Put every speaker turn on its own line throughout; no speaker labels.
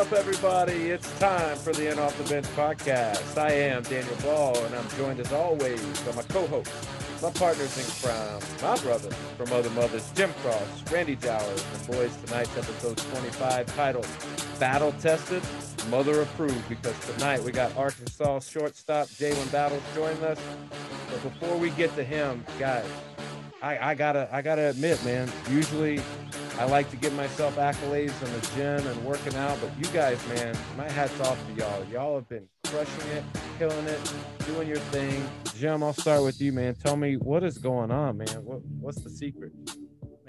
up, everybody? It's time for the In Off the Bench podcast. I am Daniel Ball, and I'm joined as always by my co-host, my partners in crime, my brother from other mothers, Jim Cross, Randy Jowers, and boys, tonight's episode 25 titled Battle Tested, Mother Approved, because tonight we got Arkansas shortstop Jalen Battles joining us. But before we get to him, guys, I, I gotta I gotta admit, man, usually I like to give myself accolades in the gym and working out, but you guys, man, my hat's off to y'all. Y'all have been crushing it, killing it, doing your thing. Jim, I'll start with you, man. Tell me what is going on, man. What what's the secret?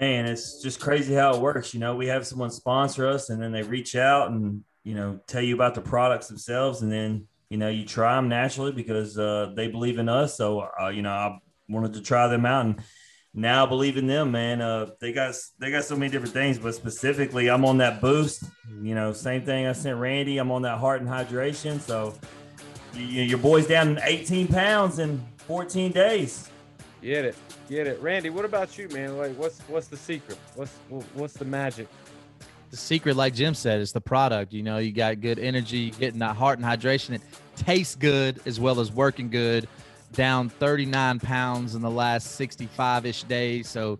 Man, it's just crazy how it works. You know, we have someone sponsor us, and then they reach out and you know tell you about the products themselves, and then you know you try them naturally because uh, they believe in us. So uh, you know, I wanted to try them out and now believe in them, man. Uh, they got they got so many different things, but specifically, I'm on that boost. You know, same thing I sent Randy. I'm on that heart and hydration. So you, your boy's down 18 pounds in 14 days.
Get it, get it, Randy. What about you, man? Like, what's what's the secret? What's what's the magic?
The secret, like Jim said, is the product. You know, you got good energy, getting that heart and hydration. It tastes good as well as working good down 39 pounds in the last 65 ish days. So,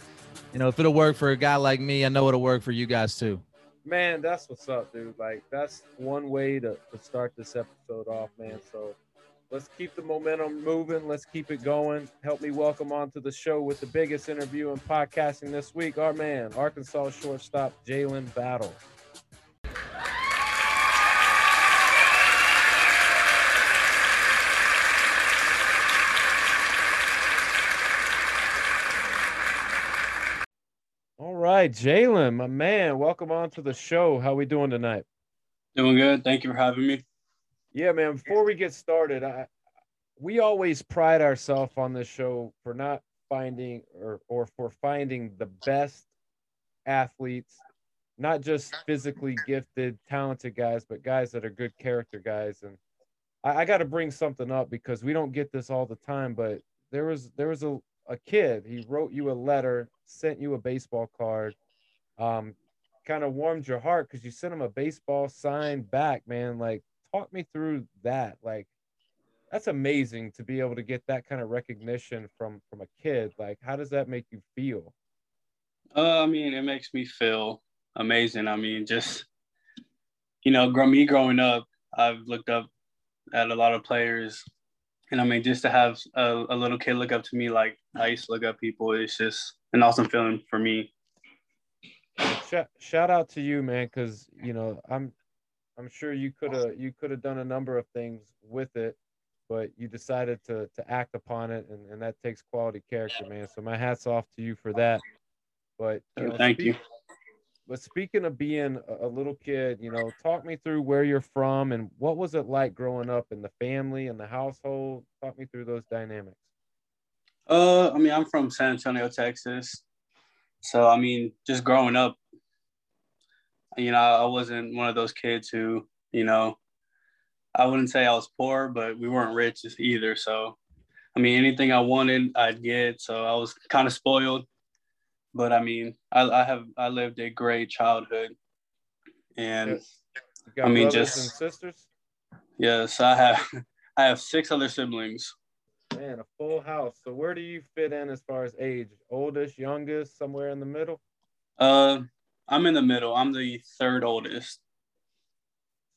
you know, if it'll work for a guy like me, I know it'll work for you guys too.
Man, that's what's up, dude. Like, that's one way to, to start this episode off, man. So, let's keep the momentum moving. Let's keep it going. Help me welcome onto the show with the biggest interview in podcasting this week, our man, Arkansas shortstop Jalen Battle. Right, Jalen, my man, welcome on to the show. How we doing tonight?
Doing good. Thank you for having me.
Yeah, man. Before we get started, I we always pride ourselves on this show for not finding or or for finding the best athletes, not just physically gifted, talented guys, but guys that are good character guys. And I, I got to bring something up because we don't get this all the time, but there was there was a a kid. He wrote you a letter, sent you a baseball card, um, kind of warmed your heart because you sent him a baseball sign back, man. Like, talk me through that. Like, that's amazing to be able to get that kind of recognition from from a kid. Like, how does that make you feel?
Uh, I mean, it makes me feel amazing. I mean, just you know, me growing up, I've looked up at a lot of players and I mean, just to have a, a, little kid look up to me like I used to look up people, it's just an awesome feeling for me.
Shout, shout out to you, man, because you know I'm I'm sure you could have you could have done a number of things with it, but you decided to to act upon it, and, and that takes quality character, man. So my hats off to you for that. But
you oh, know, thank speak, you.
But speaking of being a, little kid, you know, talk me through where you're from and what was it like growing up in the family and the household. Talk me through those dynamics.
Uh, I mean, I'm from San Antonio, Texas. So I mean, just growing up, you know, I wasn't one of those kids who, you know, I wouldn't say I was poor, but we weren't rich either. So, I mean, anything I wanted, I'd get. So I was kind of spoiled but I mean, I, I have I lived a great childhood, and
I mean, just sisters.
Yes, I have. I have six other siblings.
Man, a full house. So where do you fit in as far as age? Oldest, youngest, somewhere in the middle?
Uh, I'm in the middle. I'm the third oldest.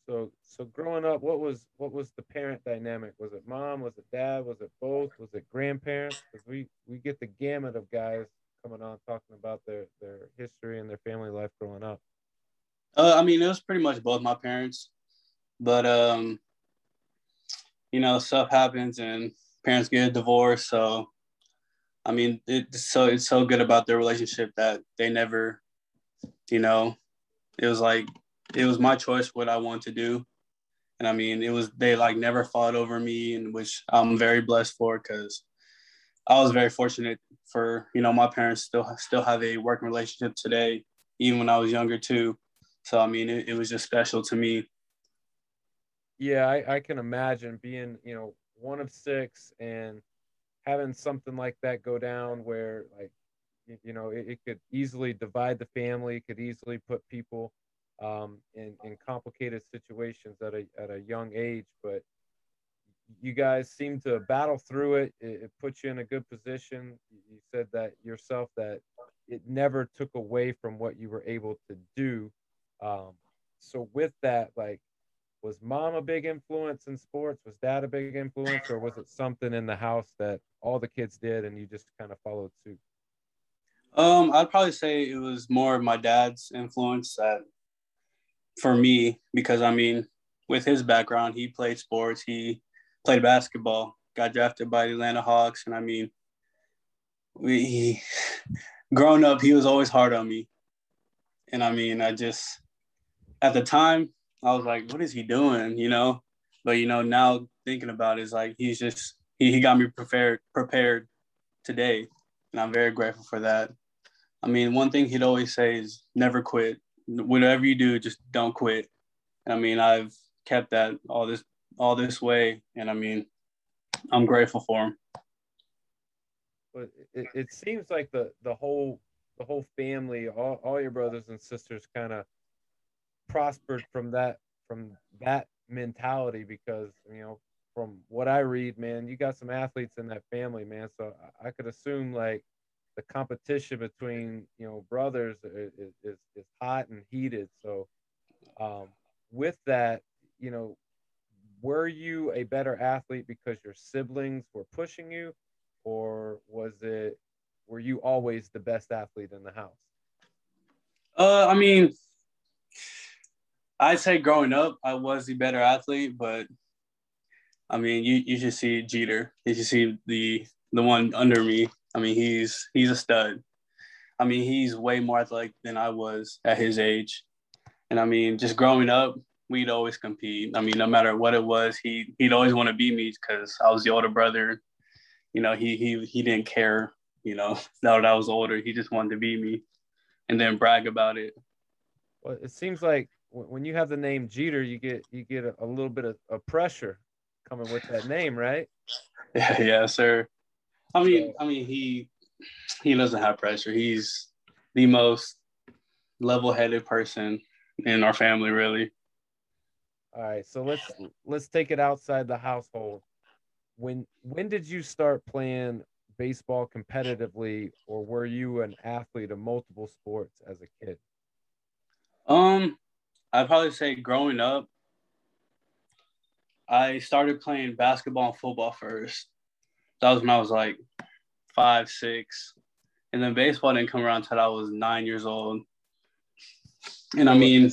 So so growing up, what was what was the parent dynamic? Was it mom? Was it dad? Was it both? Was it grandparents? Because we we get the gamut of guys coming on talking about their their history and their family life growing up?
Uh, I mean, it was pretty much both my parents, but um, you know, stuff happens and parents get divorced. So, I mean, it's so it's so good about their relationship that they never, you know, it was like it was my choice what I want to do, and I mean, it was they like never fought over me, and which I'm very blessed for because I was very fortunate for you know my parents still still have a working relationship today, even when I was younger too. So I mean, it, it was just special to me.
Yeah, I, I can imagine being you know one of six and having something like that go down where like you know it, it could easily divide the family, could easily put people um, in, in complicated situations at a, at a young age, but you guys seem to battle through it. it. It puts you in a good position. You said that yourself that it never took away from what you were able to do. Um, so with that, like, was mom a big influence in sports? Was dad a big influence, or was it something in the house that all the kids did and you just kind of followed suit?
Um, I'd probably say it was more of my dad's influence that for me, because I mean, with his background, he played sports, he played basketball, got drafted by the Atlanta Hawks, and I mean, we growing up, he was always hard on me, and I mean, I just at the time I was like, what is he doing, you know? But you know, now thinking about it, it's like he's just he, he got me prepared prepared today, and I'm very grateful for that. I mean, one thing he'd always say is never quit. Whatever you do, just don't quit. And I mean, I've kept that all this all this way, and I mean, I'm grateful for him.
But it, it seems like the the whole the whole family, all, all your brothers and sisters, kind of prospered from that from that mentality because you know from what I read, man, you got some athletes in that family, man. So I could assume like the competition between you know brothers is is, is hot and heated. So um, with that, you know, were you a better athlete because your siblings were pushing you, or was it were you always the best athlete in the house?
Uh, I mean, I'd say growing up, I was the better athlete, but I mean, you, you should see Jeter. You should see the the one under me. I mean, he's he's a stud. I mean, he's way more athletic than I was at his age. And I mean, just growing up, we'd always compete. I mean, no matter what it was, he he'd always want to beat me because I was the older brother. You know, he he he didn't care. You know, now that I was older, he just wanted to beat me, and then brag about it.
Well, it seems like when you have the name Jeter, you get you get a, a little bit of, of, pressure coming with that name, right?
Yeah, yeah, sir. I mean, I mean, he he doesn't have pressure. He's the most level-headed person in our family, really.
All right, so let's let's take it outside the household. When when did you start playing baseball competitively, or were you an athlete of multiple sports as a kid?
Um, I'd probably say growing up, I started playing basketball and football first. That was when I was like five, six. And then baseball didn't come around until I was nine years old. And I mean,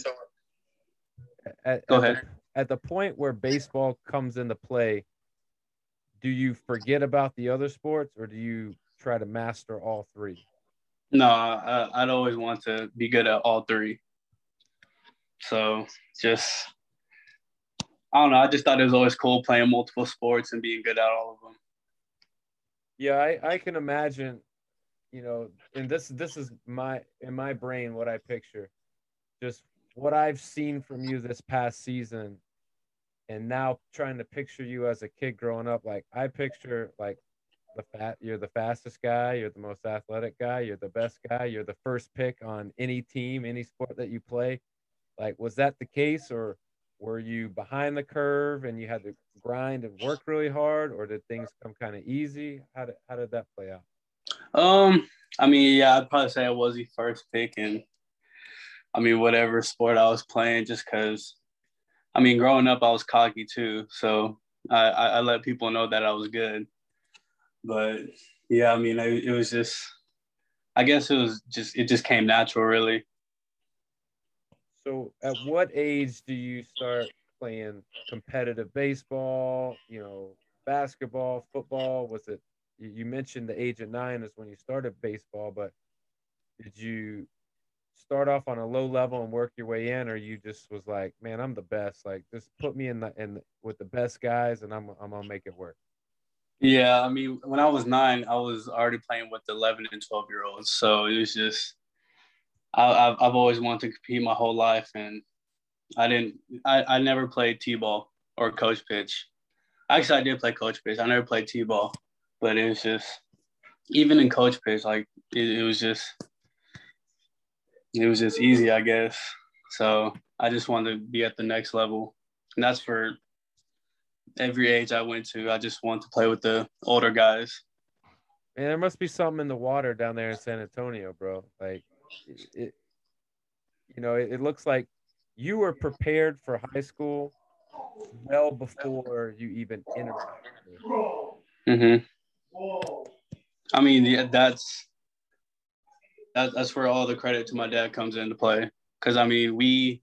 at,
go
at
ahead.
The, at the point where baseball comes into play, do you forget about the other sports or do you try to master all three?
No, I, I'd always want to be good at all three. So just, I don't know. I just thought it was always cool playing multiple sports and being good at all of them.
Yeah, I, I can imagine, you know, and this this is my in my brain what I picture, just what I've seen from you this past season, and now trying to picture you as a kid growing up. Like I picture like the fat you're the fastest guy you're the most athletic guy you're the best guy you're the first pick on any team any sport that you play like, was that the case, or were you behind the curve and you had to grind and work really hard, or did things come kind of easy? How did how did that play out?
Um, I mean, yeah, I'd probably say I was the first pick, and I mean, whatever sport I was playing, just because. I mean, growing up, I was cocky too, so I, I, let people know that I was good. But yeah, I mean, it, it was just, I guess it was just, it just came natural, really.
So, at what age do you start playing competitive baseball? You know, basketball, football? Was it? You mentioned the age of nine is when you started baseball, but did you start off on a low level and work your way in, or you just was like, man, I'm the best. Like, just put me in the in with the best guys, and I'm I'm gonna make it work.
Yeah, I mean, when I was nine, I was already playing with the 11 and 12 year olds, so it was just I, have I've always wanted to compete my whole life, and I didn't. I, I never played t-ball or coach pitch. Actually, I did play coach pitch. I never played t-ball, but it was just even in coach pitch, like it, it was just it was just easy, I guess. So I just wanted to be at the next level. And that's for every age I went to. I just want to play with the older guys.
And there must be something in the water down there in San Antonio, bro. Like, it, you know, it, it looks like you were prepared for high school well before you even entered.
Mm-hmm. I mean, yeah, that's that, that's where all the credit to my dad comes into play. Because I mean, we,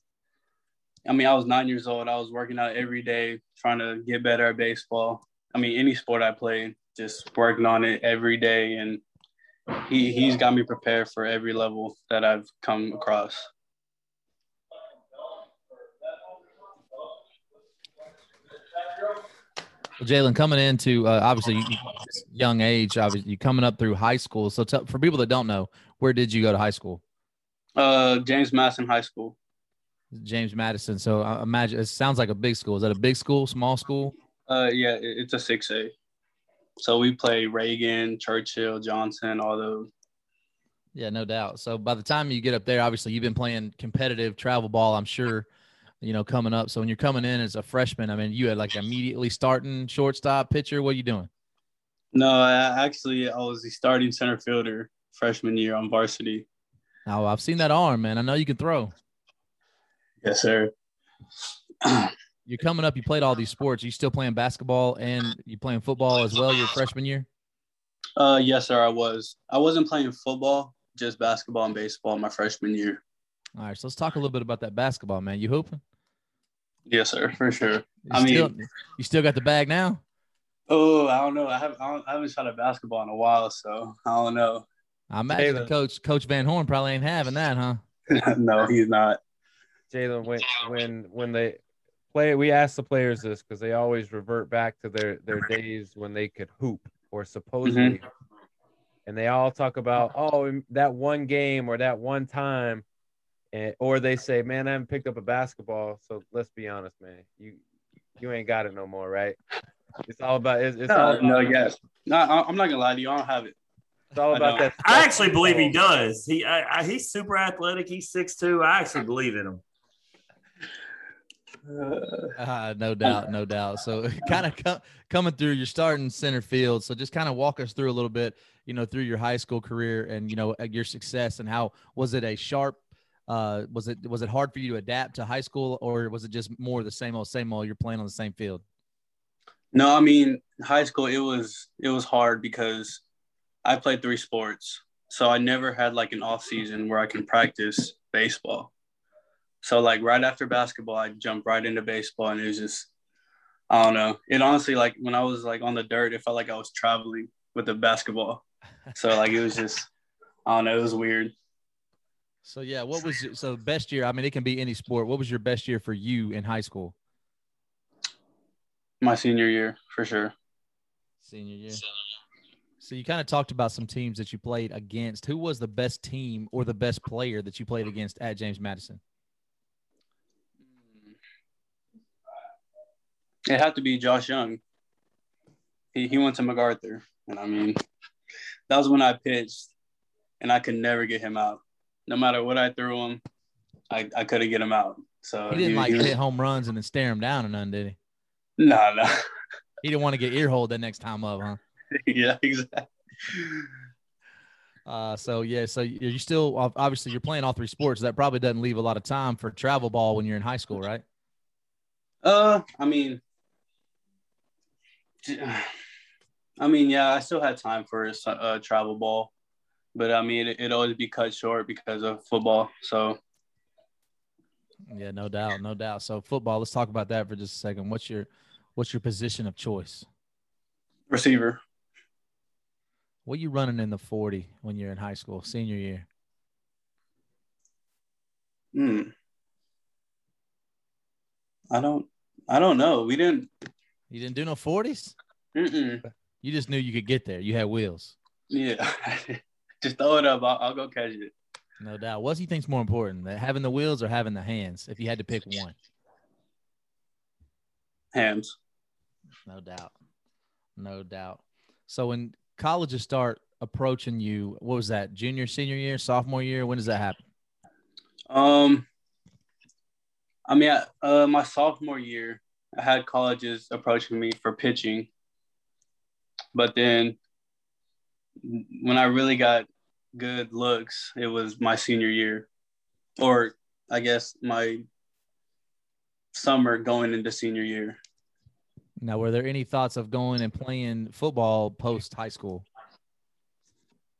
I mean, I was nine years old. I was working out every day, trying to get better at baseball. I mean, any sport I played, just working on it every day, and he he's got me prepared for every level that I've come across.
Well, Jalen, coming into uh, obviously young age, obviously you coming up through high school. So t- for people that don't know, where did you go to high school?
Uh, James Madison High School.
James Madison. So I imagine it sounds like a big school. Is that a big school, small school?
Uh, yeah, it's a six A. So we play Reagan, Churchill, Johnson, all those.
Yeah, no doubt. So by the time you get up there, obviously you've been playing competitive travel ball. I'm sure you know, coming up. So when you're coming in as a freshman, I mean, you had like immediately starting shortstop, pitcher. What are you doing?
No, I, actually, I was the starting center fielder freshman year on varsity.
Oh, I've seen that arm, man. I know you can throw.
Yes, sir.
you're coming up. You played all these sports. Are you still playing basketball and you playing football as well your freshman year?
Uh, yes, sir. I was. I wasn't playing football, just basketball and baseball my freshman year.
All right, so let's talk a little bit about that basketball, man. You hooping?
Yes, sir, for sure. You
I mean, you still got the bag now?
Oh, I don't know. I haven't, I, I haven't shot a basketball in a while, so I don't know.
I imagine Jalen. Coach Coach Van Horn probably ain't having that, huh?
no, he's not.
Jalen, when when when they play, we ask the players this because they always revert back to their their days when they could hoop or supposedly, mm-hmm. and they all talk about oh that one game or that one time and or they say, "Man, I haven't picked up a basketball." So let's be honest, man. You you ain't got it no more, right? It's all about it's, it's
no,
all about,
no, yes. No, I'm not gonna lie to you. I don't have it.
It's all about I that.
I actually believe he does. He I, I, he's super athletic. He's six two. I actually believe in him.
Uh, no doubt, no doubt. So, kind of com- coming through, you're starting center field. So, just kind of walk us through a little bit, you know, through your high school career and you know your success and how was it a sharp uh, was it was it hard for you to adapt to high school, or was it just more the same old same old? You're playing on the same field.
No, I mean high school. It was it was hard because I played three sports, so I never had like an off season where I can practice baseball. So like right after basketball, I jumped right into baseball, and it was just I don't know. It honestly like when I was like on the dirt, it felt like I was traveling with the basketball. So like it was just I don't know. It was weird.
So yeah, what was so best year? I mean, it can be any sport. What was your best year for you in high school?
My senior year, for sure.
Senior year. So you kind of talked about some teams that you played against. Who was the best team or the best player that you played against at James Madison?
It had to be Josh Young. He he went to MacArthur, and I mean, that was when I pitched, and I could never get him out no matter what I threw him, I, I couldn't get him out. So
he didn't he, like he hit home runs and then stare him down or none, did he?
No, nah, no. Nah.
He didn't want to get ear hold that next time up, huh?
yeah, exactly.
Uh, so yeah, so you still obviously you're playing all three sports. That probably doesn't leave a lot of time for travel ball when you're in high school, right?
Uh, I mean, I mean, yeah, I still had time for a uh, travel ball but I mean, it, would always be cut short because of football. So,
yeah, no doubt, no doubt. So, football. Let's talk about that for just a second. What's your what's your position of choice?
Receiver.
What you running in the forty when you're in high school, senior year?
Hmm. I don't. I don't know. We didn't.
You didn't do no forties.
You
just knew you could get there. You had wheels.
Yeah. just throw it up. I'll, I'll go catch it.
No doubt. What do you think's more important, having the wheels or having the hands? If you had to pick one,
hands.
No doubt. No doubt. So when colleges start approaching you, what was that? Junior, senior year, sophomore year? When does that happen?
Um, I mean, I, uh, my sophomore year, I had colleges approaching me for pitching, but then when I really got good looks, it was my senior year, or I guess my summer going into senior year.
Now, were there any thoughts of going and playing football post high school?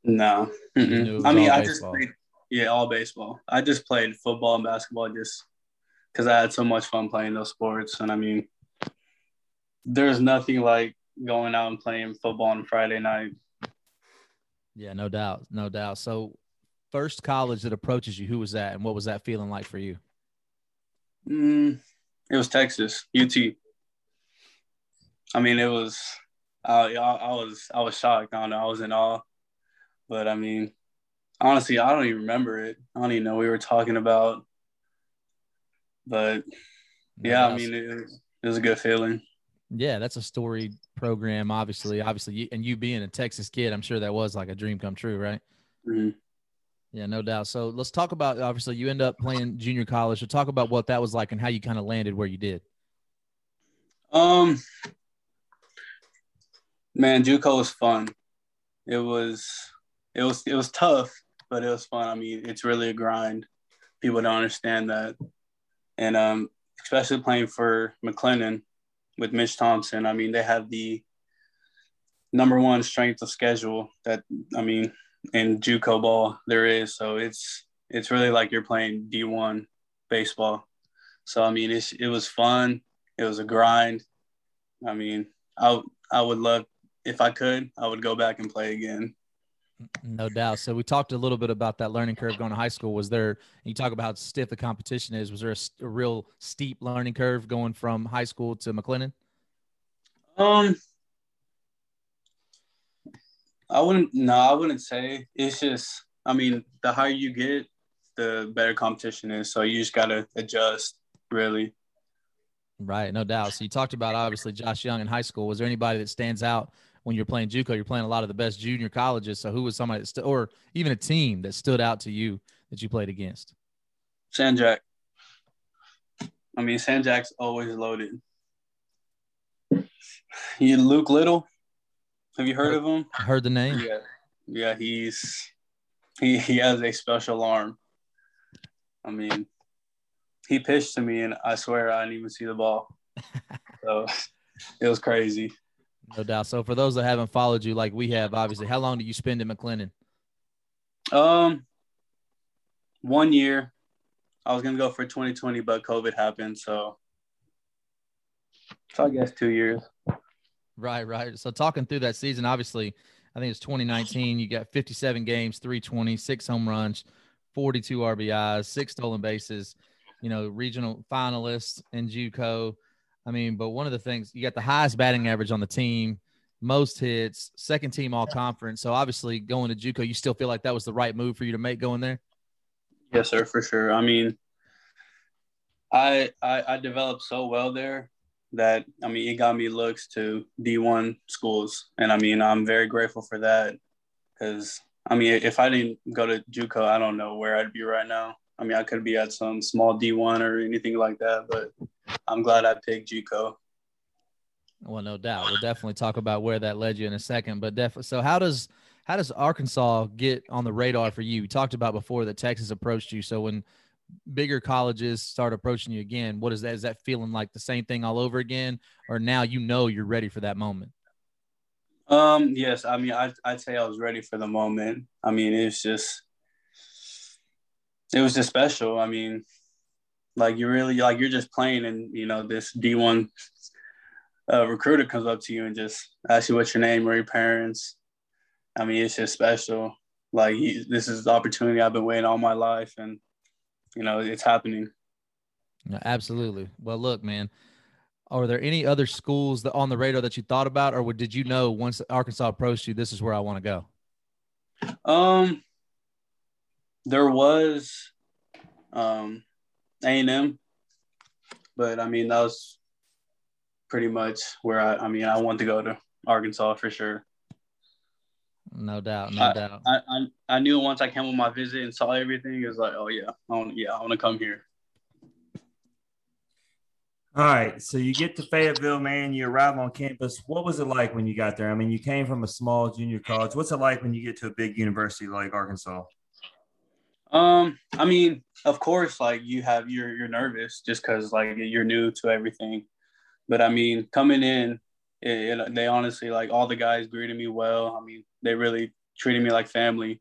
No. I mean, I just played, yeah, all baseball. I just played football and basketball just because I had so much fun playing those sports. And I mean, there's nothing like going out and playing football on Friday night.
Yeah, no doubt. No doubt. So, first college that approaches you, who was that? And what was that feeling like for you?
Mm, it was Texas, UT. I mean, it was. I, I was I was shocked. I don't know. I was in awe, but I mean, honestly, I don't even remember it. I don't even know we were talking about. But yeah, I mean, it, it was a good feeling.
Yeah, that's a story program. Obviously, obviously, and you being a Texas kid, I'm sure that was like a dream come true, right?
Mm-hmm.
Yeah, no doubt. So let's talk about obviously you end up playing junior college. So talk about what that was like and how you kind of landed where you did.
Um, man, JUCO was fun. It was, it was, it was tough, but it was fun. I mean, it's really a grind. People don't understand that, and um, especially playing for McLennan with Mitch Thompson. I mean, they have the number one strength of schedule that I mean in JUCO ball there is. So it's it's really like you're playing D1 baseball. So I mean, it's, it was fun. It was a grind. I mean, I I would love if I could, I would go back and play again.
No doubt. So we talked a little bit about that learning curve going to high school. Was there? You talk about how stiff the competition is. Was there a, a real steep learning curve going from high school to McLennan?
Um, I wouldn't. No, I wouldn't say. It's just. I mean, the higher you get, the better competition is. So you just gotta adjust, really.
Right, no doubt. So you talked about obviously Josh Young in high school. Was there anybody that stands out when you're playing JUCO? You're playing a lot of the best junior colleges. So who was somebody that st- or even a team that stood out to you that you played against?
San Jac. I mean, San Jac's always loaded. You Luke Little. Have you heard of him?
I heard the name.
Yeah, yeah. He's he he has a special arm. I mean, he pitched to me, and I swear I didn't even see the ball. so it was crazy.
No doubt. So for those that haven't followed you like we have, obviously, how long did you spend in McLennan?
Um, one year. I was gonna go for 2020, but COVID happened, so so I guess two years.
Right, right. So talking through that season, obviously, I think it's 2019. You got 57 games, 320, six home runs, 42 RBIs, six stolen bases. You know, regional finalists in JUCO. I mean, but one of the things you got the highest batting average on the team, most hits, second team all conference. So obviously, going to JUCO, you still feel like that was the right move for you to make going there.
Yes, sir, for sure. I mean, I I, I developed so well there that I mean it got me looks to D1 schools, and I mean I'm very grateful for that because I mean if I didn't go to JUCO, I don't know where I'd be right now. I mean I could be at some small D1 or anything like that, but I'm glad I picked JUCO.
Well, no doubt. We'll definitely talk about where that led you in a second, but definitely. So how does how does Arkansas get on the radar for you? We talked about before that Texas approached you. So when bigger colleges start approaching you again, what is that? Is that feeling like the same thing all over again, or now you know you're ready for that moment?
Um, yes, I mean, I, I'd say I was ready for the moment. I mean, it's just, it was just special. I mean, like you really, like you're just playing, and you know, this D1 uh, recruiter comes up to you and just asks you what's your name or your parents. I mean, it's just special. Like he, this is the opportunity I've been waiting all my life, and you know, it's happening.
Absolutely. Well, look, man, are there any other schools that on the radar that you thought about, or did you know once Arkansas approached you, this is where I want to go?
Um, there was, um, A and M, but I mean that was pretty much where I. I mean, I want to go to Arkansas for sure.
No doubt, no
I,
doubt.
I, I, I knew once I came on my visit and saw everything, it was like, oh yeah, I want, yeah, I want to come here.
All right. So you get to Fayetteville, man. You arrive on campus. What was it like when you got there? I mean, you came from a small junior college. What's it like when you get to a big university like Arkansas?
Um, I mean, of course, like you have you're you're nervous just because like you're new to everything, but I mean, coming in, it, it, they honestly like all the guys greeted me well. I mean, they really treated me like family,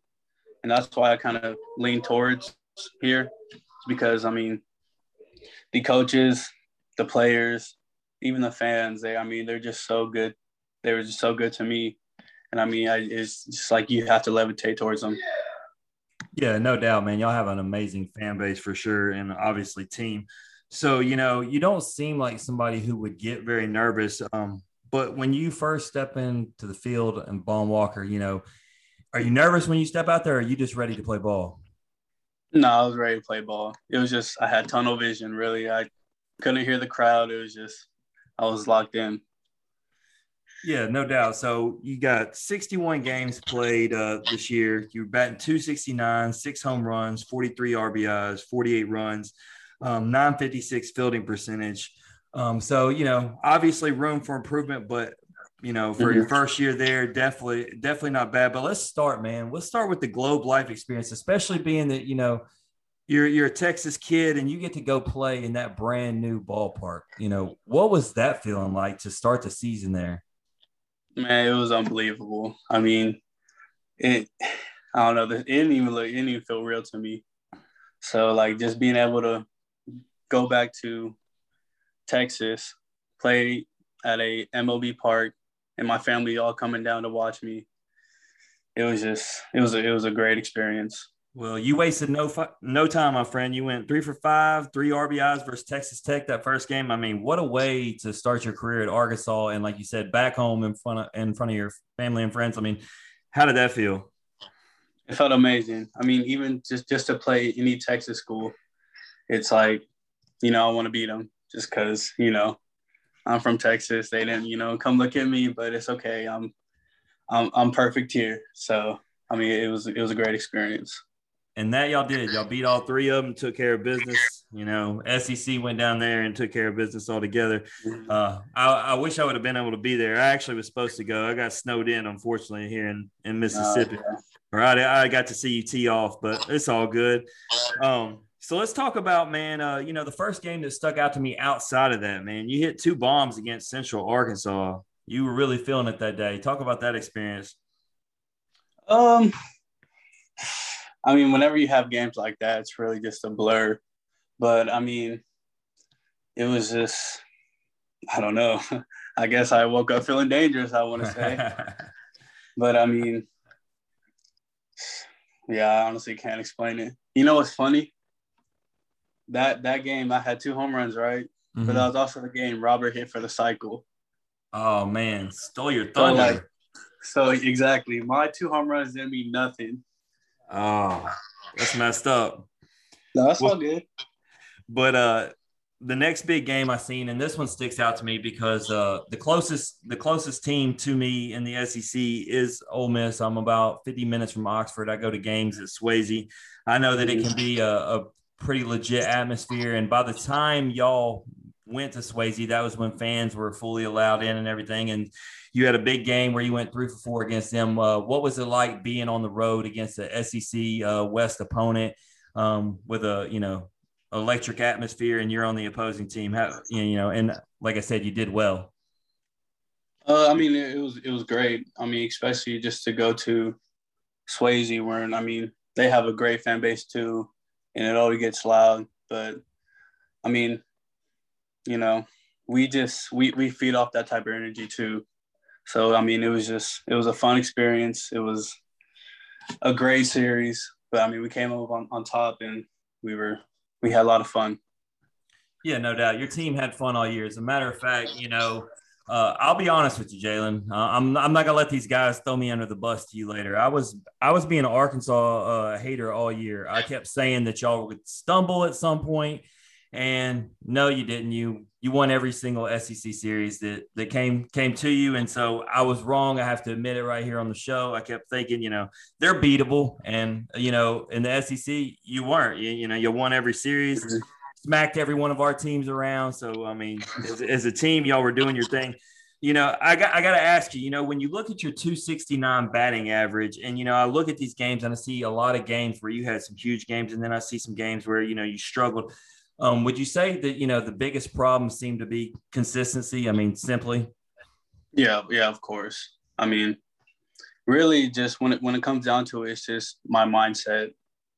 and that's why I kind of lean towards here, because I mean, the coaches, the players, even the fans, they I mean, they're just so good. They were just so good to me, and I mean, I, it's just like you have to levitate towards them.
Yeah, no doubt, man. Y'all have an amazing fan base for sure, and obviously team. So you know, you don't seem like somebody who would get very nervous. Um, but when you first step into the field and Baum-Walker, you know, are you nervous when you step out there? Or are you just ready to play ball?
No, I was ready to play ball. It was just I had tunnel vision. Really, I couldn't hear the crowd. It was just I was locked in.
Yeah, no doubt. So you got 61 games played uh, this year. You're batting 269, six home runs, 43 RBIs, 48 runs, um, 956 fielding percentage. Um, so you know, obviously room for improvement, but you know, for mm-hmm. your first year there, definitely, definitely not bad. But let's start, man. Let's start with the Globe Life experience, especially being that you know you're you're a Texas kid and you get to go play in that brand new ballpark. You know, what was that feeling like to start the season there?
Man, it was unbelievable. I mean, it. I don't know. It didn't even look. It didn't even feel real to me. So like just being able to go back to Texas, play at a MLB park, and my family all coming down to watch me. It was just. It was. A, it was a great experience.
Well, you wasted no no time, my friend. You went three for five, three RBIs versus Texas Tech that first game. I mean, what a way to start your career at Arkansas, and like you said, back home in front of in front of your family and friends. I mean, how did that feel?
It felt amazing. I mean, even just just to play any Texas school, it's like, you know, I want to beat them just because you know I'm from Texas. They didn't, you know, come look at me, but it's okay. I'm I'm I'm perfect here. So I mean, it was it was a great experience
and that y'all did. Y'all beat all three of them, took care of business. You know, SEC went down there and took care of business altogether. Uh, I, I, wish I would have been able to be there. I actually was supposed to go. I got snowed in, unfortunately, here in, in Mississippi. Oh, yeah. All right, I got to see you tee off, but it's all good. Um, so let's talk about, man, uh, you know, the first game that stuck out to me outside of that, man, you hit two bombs against Central Arkansas. You were really feeling it that day. Talk about that experience.
Um, I mean, whenever you have games like that, it's really just a blur. But I mean, it was just, I don't know. I guess I woke up feeling dangerous, I want to say. but I mean, yeah, I honestly can't explain it. You know what's funny? That that game, I had two home runs, right? Mm-hmm. But that was also the game Robert hit for the cycle.
Oh man, stole your thunder.
So, like, so exactly, my two home runs didn't mean nothing.
Oh, that's messed up.
No, that's well, all good.
But uh the next big game I seen, and this one sticks out to me because uh, the closest the closest team to me in the SEC is Ole Miss. I'm about 50 minutes from Oxford. I go to games at Swayze. I know that it can be a, a pretty legit atmosphere, and by the time y'all went to Swayze, that was when fans were fully allowed in and everything. And you had a big game where you went three for four against them. Uh, what was it like being on the road against the SEC uh, West opponent um, with a you know electric atmosphere, and you're on the opposing team? How you know? And like I said, you did well.
Uh, I mean, it was it was great. I mean, especially just to go to Swayze, where I mean they have a great fan base too, and it always gets loud. But I mean, you know, we just we we feed off that type of energy too. So I mean, it was just it was a fun experience. It was a great series, but I mean, we came up on, on top and we were we had a lot of fun.
Yeah, no doubt. Your team had fun all year. As a matter of fact, you know, uh, I'll be honest with you, Jalen. Uh, I'm I'm not gonna let these guys throw me under the bus to you later. I was I was being an Arkansas uh, hater all year. I kept saying that y'all would stumble at some point and no, you didn't. You you won every single SEC series that that came came to you. And so I was wrong. I have to admit it right here on the show. I kept thinking, you know, they're beatable. And you know, in the SEC, you weren't. You, you know, you won every series. Smacked every one of our teams around. So I mean, as, as a team, y'all were doing your thing. You know, I got I got to ask you. You know, when you look at your 269 batting average, and you know, I look at these games and I see a lot of games where you had some huge games, and then I see some games where you know you struggled. Um, would you say that you know the biggest problem seemed to be consistency? I mean, simply.
Yeah, yeah, of course. I mean, really, just when it when it comes down to it, it's just my mindset.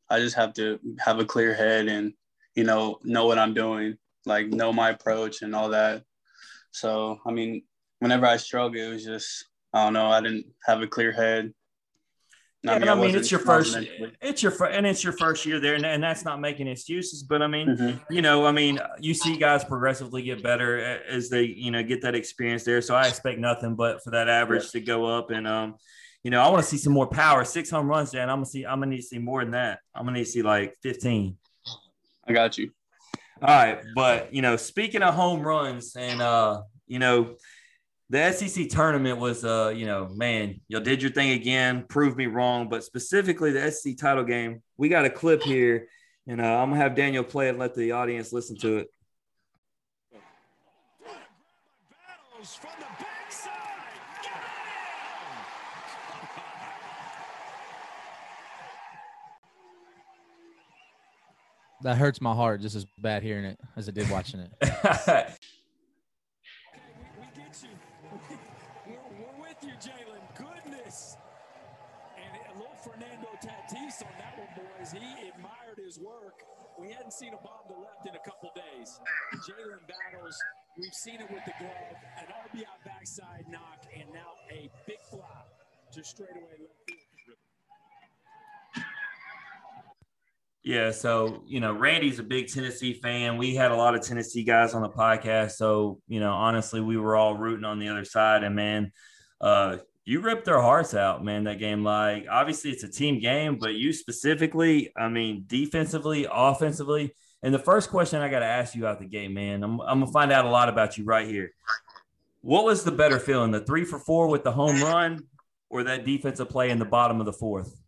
I just have to have a clear head and you know know what I'm doing, like know my approach and all that. So I mean, whenever I struggled, it was just I don't know. I didn't have a clear head.
Yeah, I mean, I mean it's your first, it's your and it's your first year there, and, and that's not making excuses. But I mean, mm-hmm. you know, I mean, you see guys progressively get better as they, you know, get that experience there. So I expect nothing but for that average yeah. to go up. And um, you know, I want to see some more power, six home runs, Dan. I'm gonna see, I'm gonna need to see more than that. I'm gonna need to see like 15.
I got you.
All right, but you know, speaking of home runs, and uh, you know the SEC tournament was, uh, you know, man, you did your thing again, proved me wrong. But specifically, the SEC title game, we got a clip here, and uh, I'm gonna have Daniel play it and let the audience listen to it.
That hurts my heart just as bad hearing it as it did watching it.
We hadn't seen a bomb to left in a couple days. Jalen battles. We've seen it with the glove, an RBI backside knock, and now a big fly to straightaway left field.
Yeah, so you know, Randy's a big Tennessee fan. We had a lot of Tennessee guys on the podcast, so you know, honestly, we were all rooting on the other side. And man, uh, you ripped their hearts out, man. That game, like obviously it's a team game, but you specifically, I mean, defensively, offensively. And the first question I got to ask you out the game, man, I'm, I'm gonna find out a lot about you right here. What was the better feeling, the three for four with the home run, or that defensive play in the bottom of the fourth?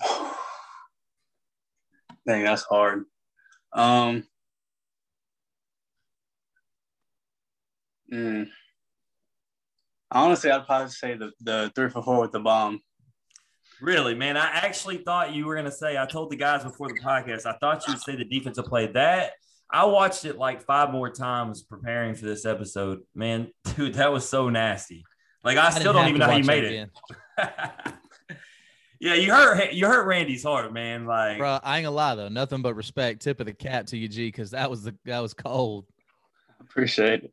Dang, that's hard. Um, mm, Honestly, I'd probably say the, the three for four with the bomb.
Really, man. I actually thought you were going to say, I told the guys before the podcast, I thought you would say the defensive play. That I watched it like five more times preparing for this episode. Man, dude, that was so nasty. Like, I, I still don't even know how you made it. yeah, you hurt you hurt Randy's heart, man. Like,
bro, I ain't gonna lie though, nothing but respect. Tip of the cap to you, G, because that was the that was cold.
Appreciate it.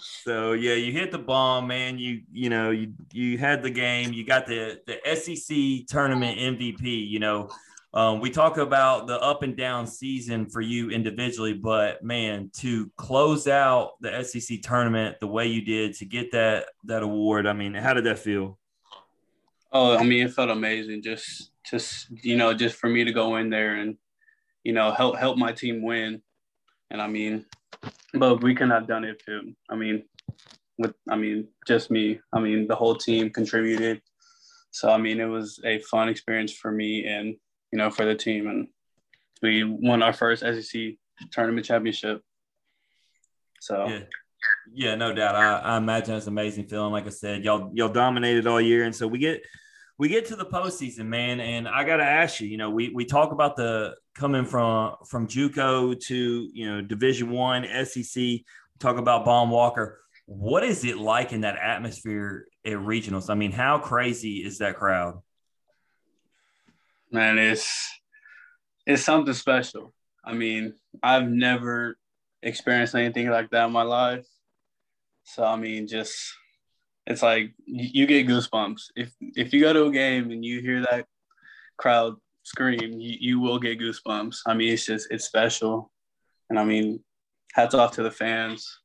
So yeah, you hit the bomb, man. You you know you you had the game. You got the the SEC tournament MVP. You know, um, we talk about the up and down season for you individually, but man, to close out the SEC tournament the way you did to get that that award, I mean, how did that feel?
Oh, I mean, it felt amazing. Just just you know, just for me to go in there and you know help help my team win, and I mean, but we couldn't have done it too. I mean, with I mean, just me. I mean, the whole team contributed. So I mean, it was a fun experience for me and you know for the team, and we won our first SEC tournament championship. So.
Yeah. Yeah, no doubt. I, I imagine it's amazing feeling. Like I said, y'all y'all dominated all year, and so we get we get to the postseason, man, and I got to ask you. You know, we we talk about the coming from from JUCO to you know Division One, SEC. Talk about Baum-Walker. What is it like in that atmosphere at regionals? I mean, how crazy is that crowd?
Man, it's it's something special. I mean, I've never experienced anything like that in my life. So I mean, just it's like you get goosebumps. If if you go to a game and you hear that crowd scream you, you will get goosebumps. I mean it's just it's special. And i mean hats off to the fans.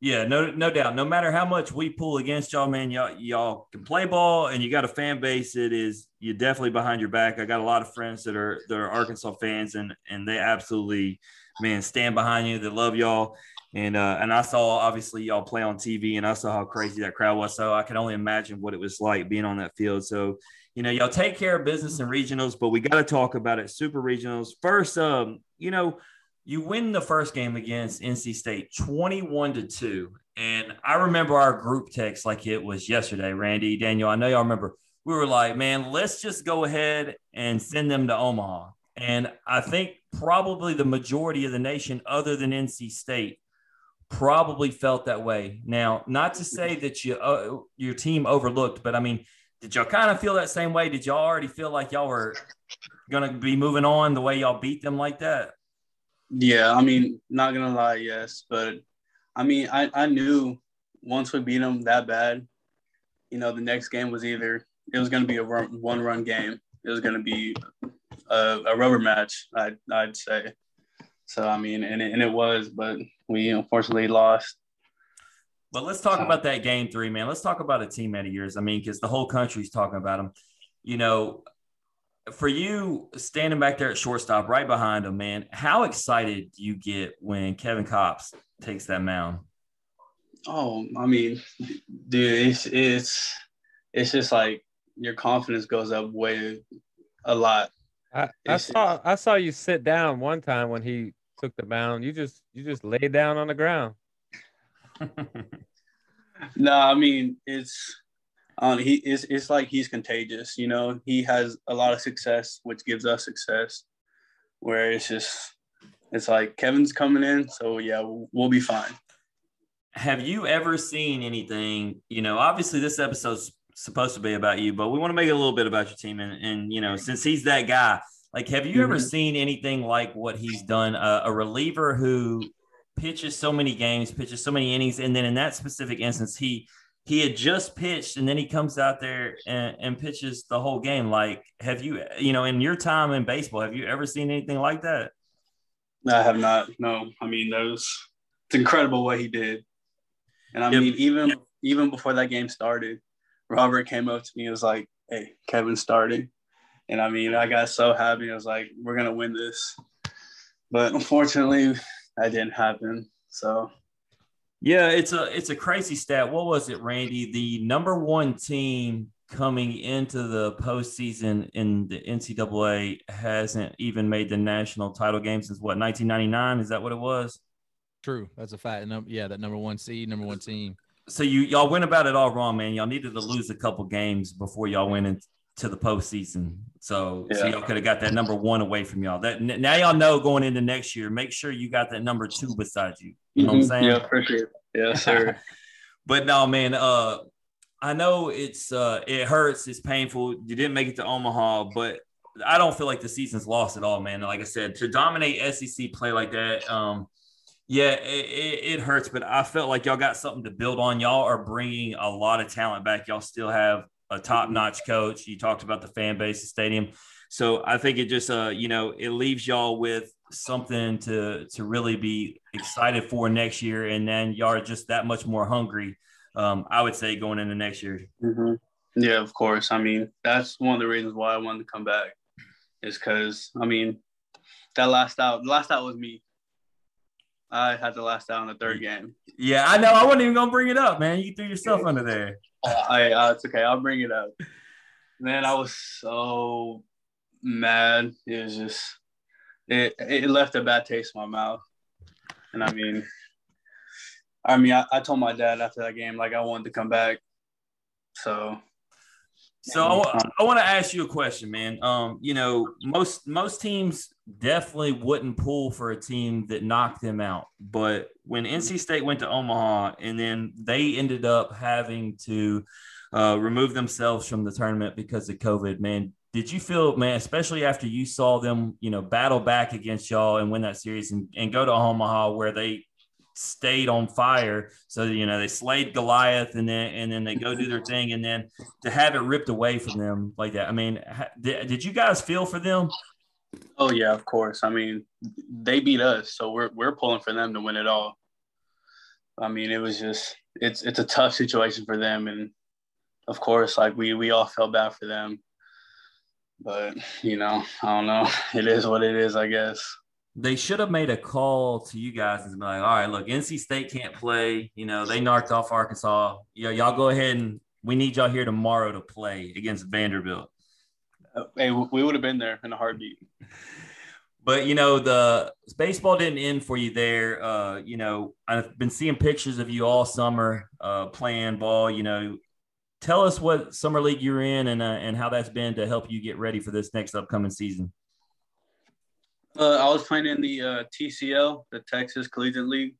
Yeah no no doubt. No matter how much we pull against y'all man y'all y'all can play ball and you got a fan base that is you're definitely behind your back. I got a lot of friends that are that are arkansas fans and and they absolutely man stand behind you. They love y'all and uh, and I saw obviously y'all play on TV, and I saw how crazy that crowd was. So I can only imagine what it was like being on that field. So you know, y'all take care of business in regionals, but we got to talk about it. Super regionals first. Um, you know, you win the first game against NC State, twenty-one to two, and I remember our group text like it was yesterday. Randy, Daniel, I know y'all remember. We were like, man, let's just go ahead and send them to Omaha. And I think probably the majority of the nation, other than NC State, probably felt that way. Now, not to say that you uh, your team overlooked, but I mean, did y'all kind of feel that same way? Did y'all already feel like y'all were going to be moving on the way y'all beat them like that?
Yeah, I mean, not gonna lie, yes, but I mean, I I knew once we beat them that bad, you know, the next game was either it was gonna be a run, one run game, it was gonna be a, a rubber match, I'd I'd say. So I mean, and it, and it was, but we unfortunately lost.
But let's talk about that game three, man. Let's talk about a teammate of yours. I mean, because the whole country's talking about him. You know, for you standing back there at shortstop, right behind him, man, how excited do you get when Kevin Kopps takes that mound?
Oh, I mean, dude, it's it's it's just like your confidence goes up way a lot.
I, I saw I saw you sit down one time when he took the mound. You just you just lay down on the ground.
no, I mean it's um he is it's like he's contagious, you know. He has a lot of success, which gives us success. Where it's just it's like Kevin's coming in, so yeah, we'll, we'll be fine.
Have you ever seen anything? You know, obviously this episode's supposed to be about you, but we want to make it a little bit about your team. And, and you know, since he's that guy, like, have you mm-hmm. ever seen anything like what he's done? Uh, a reliever who pitches so many games, pitches so many innings, and then in that specific instance, he he had just pitched, and then he comes out there and, and pitches the whole game. Like, have you, you know, in your time in baseball, have you ever seen anything like that?
I have not. No, I mean, those. It's incredible what he did, and I yep. mean, even yep. even before that game started, Robert came up to me and was like, "Hey, Kevin started," and I mean, I got so happy. I was like, "We're gonna win this," but unfortunately, that didn't happen. So,
yeah, it's a it's a crazy stat. What was it, Randy? The number one team coming into the postseason in the NCAA hasn't even made the national title game since what 1999? Is that what it was?
True, that's a fact. Yeah, that number one seed, number one team
so you y'all went about it all wrong, man. Y'all needed to lose a couple games before y'all went into the postseason. So, yeah. so y'all could have got that number one away from y'all. That now y'all know going into next year, make sure you got that number two beside you. You know mm-hmm. what I'm
saying? Yeah, for sure. Yeah, sir.
but no, man. Uh, I know it's uh, it hurts. It's painful. You didn't make it to Omaha, but I don't feel like the season's lost at all, man. Like I said, to dominate SEC play like that, um, yeah, it, it, hurts, but I felt like y'all got something to build on. Y'all are bringing a lot of talent back. Y'all still have a top notch coach. You talked about the fan base, the stadium. So I think it just, uh, you know, it leaves y'all with something to to really be excited for next year, and then y'all are just that much more hungry. Um, I would say going into next year.
Mm-hmm. Yeah, of course. I mean, that's one of the reasons why I wanted to come back, is because I mean, that last out, last out was me. I had the last out in the third game.
Yeah, I know. I wasn't even gonna bring it up, man. You threw yourself under there.
I, uh, it's okay. I'll bring it up. Man, I was so mad. It was just it. It left a bad taste in my mouth. And I mean, I mean, I, I told my dad after that game like I wanted to come back. So
so I, I want to ask you a question, man. Um, you know, most most teams definitely wouldn't pull for a team that knocked them out, but when NC State went to Omaha and then they ended up having to uh, remove themselves from the tournament because of COVID, man, did you feel, man, especially after you saw them, you know, battle back against y'all and win that series and, and go to Omaha where they stayed on fire. So you know they slayed Goliath, and then and then they go do their thing, and then to have it ripped away from them like that. I mean, did, did you guys feel for them?
Oh yeah, of course. I mean, they beat us, so we're we're pulling for them to win it all. I mean, it was just it's it's a tough situation for them, and of course, like we we all felt bad for them. But you know, I don't know. It is what it is, I guess
they should have made a call to you guys and be like, all right, look, NC State can't play. You know, they knocked off Arkansas. Yeah, y'all go ahead and we need y'all here tomorrow to play against Vanderbilt.
Hey, we would have been there in a heartbeat.
But you know, the baseball didn't end for you there. Uh, you know, I've been seeing pictures of you all summer uh, playing ball. You know, tell us what summer league you're in and uh, and how that's been to help you get ready for this next upcoming season.
Uh, I was playing in the uh, TCL, the Texas Collegiate League,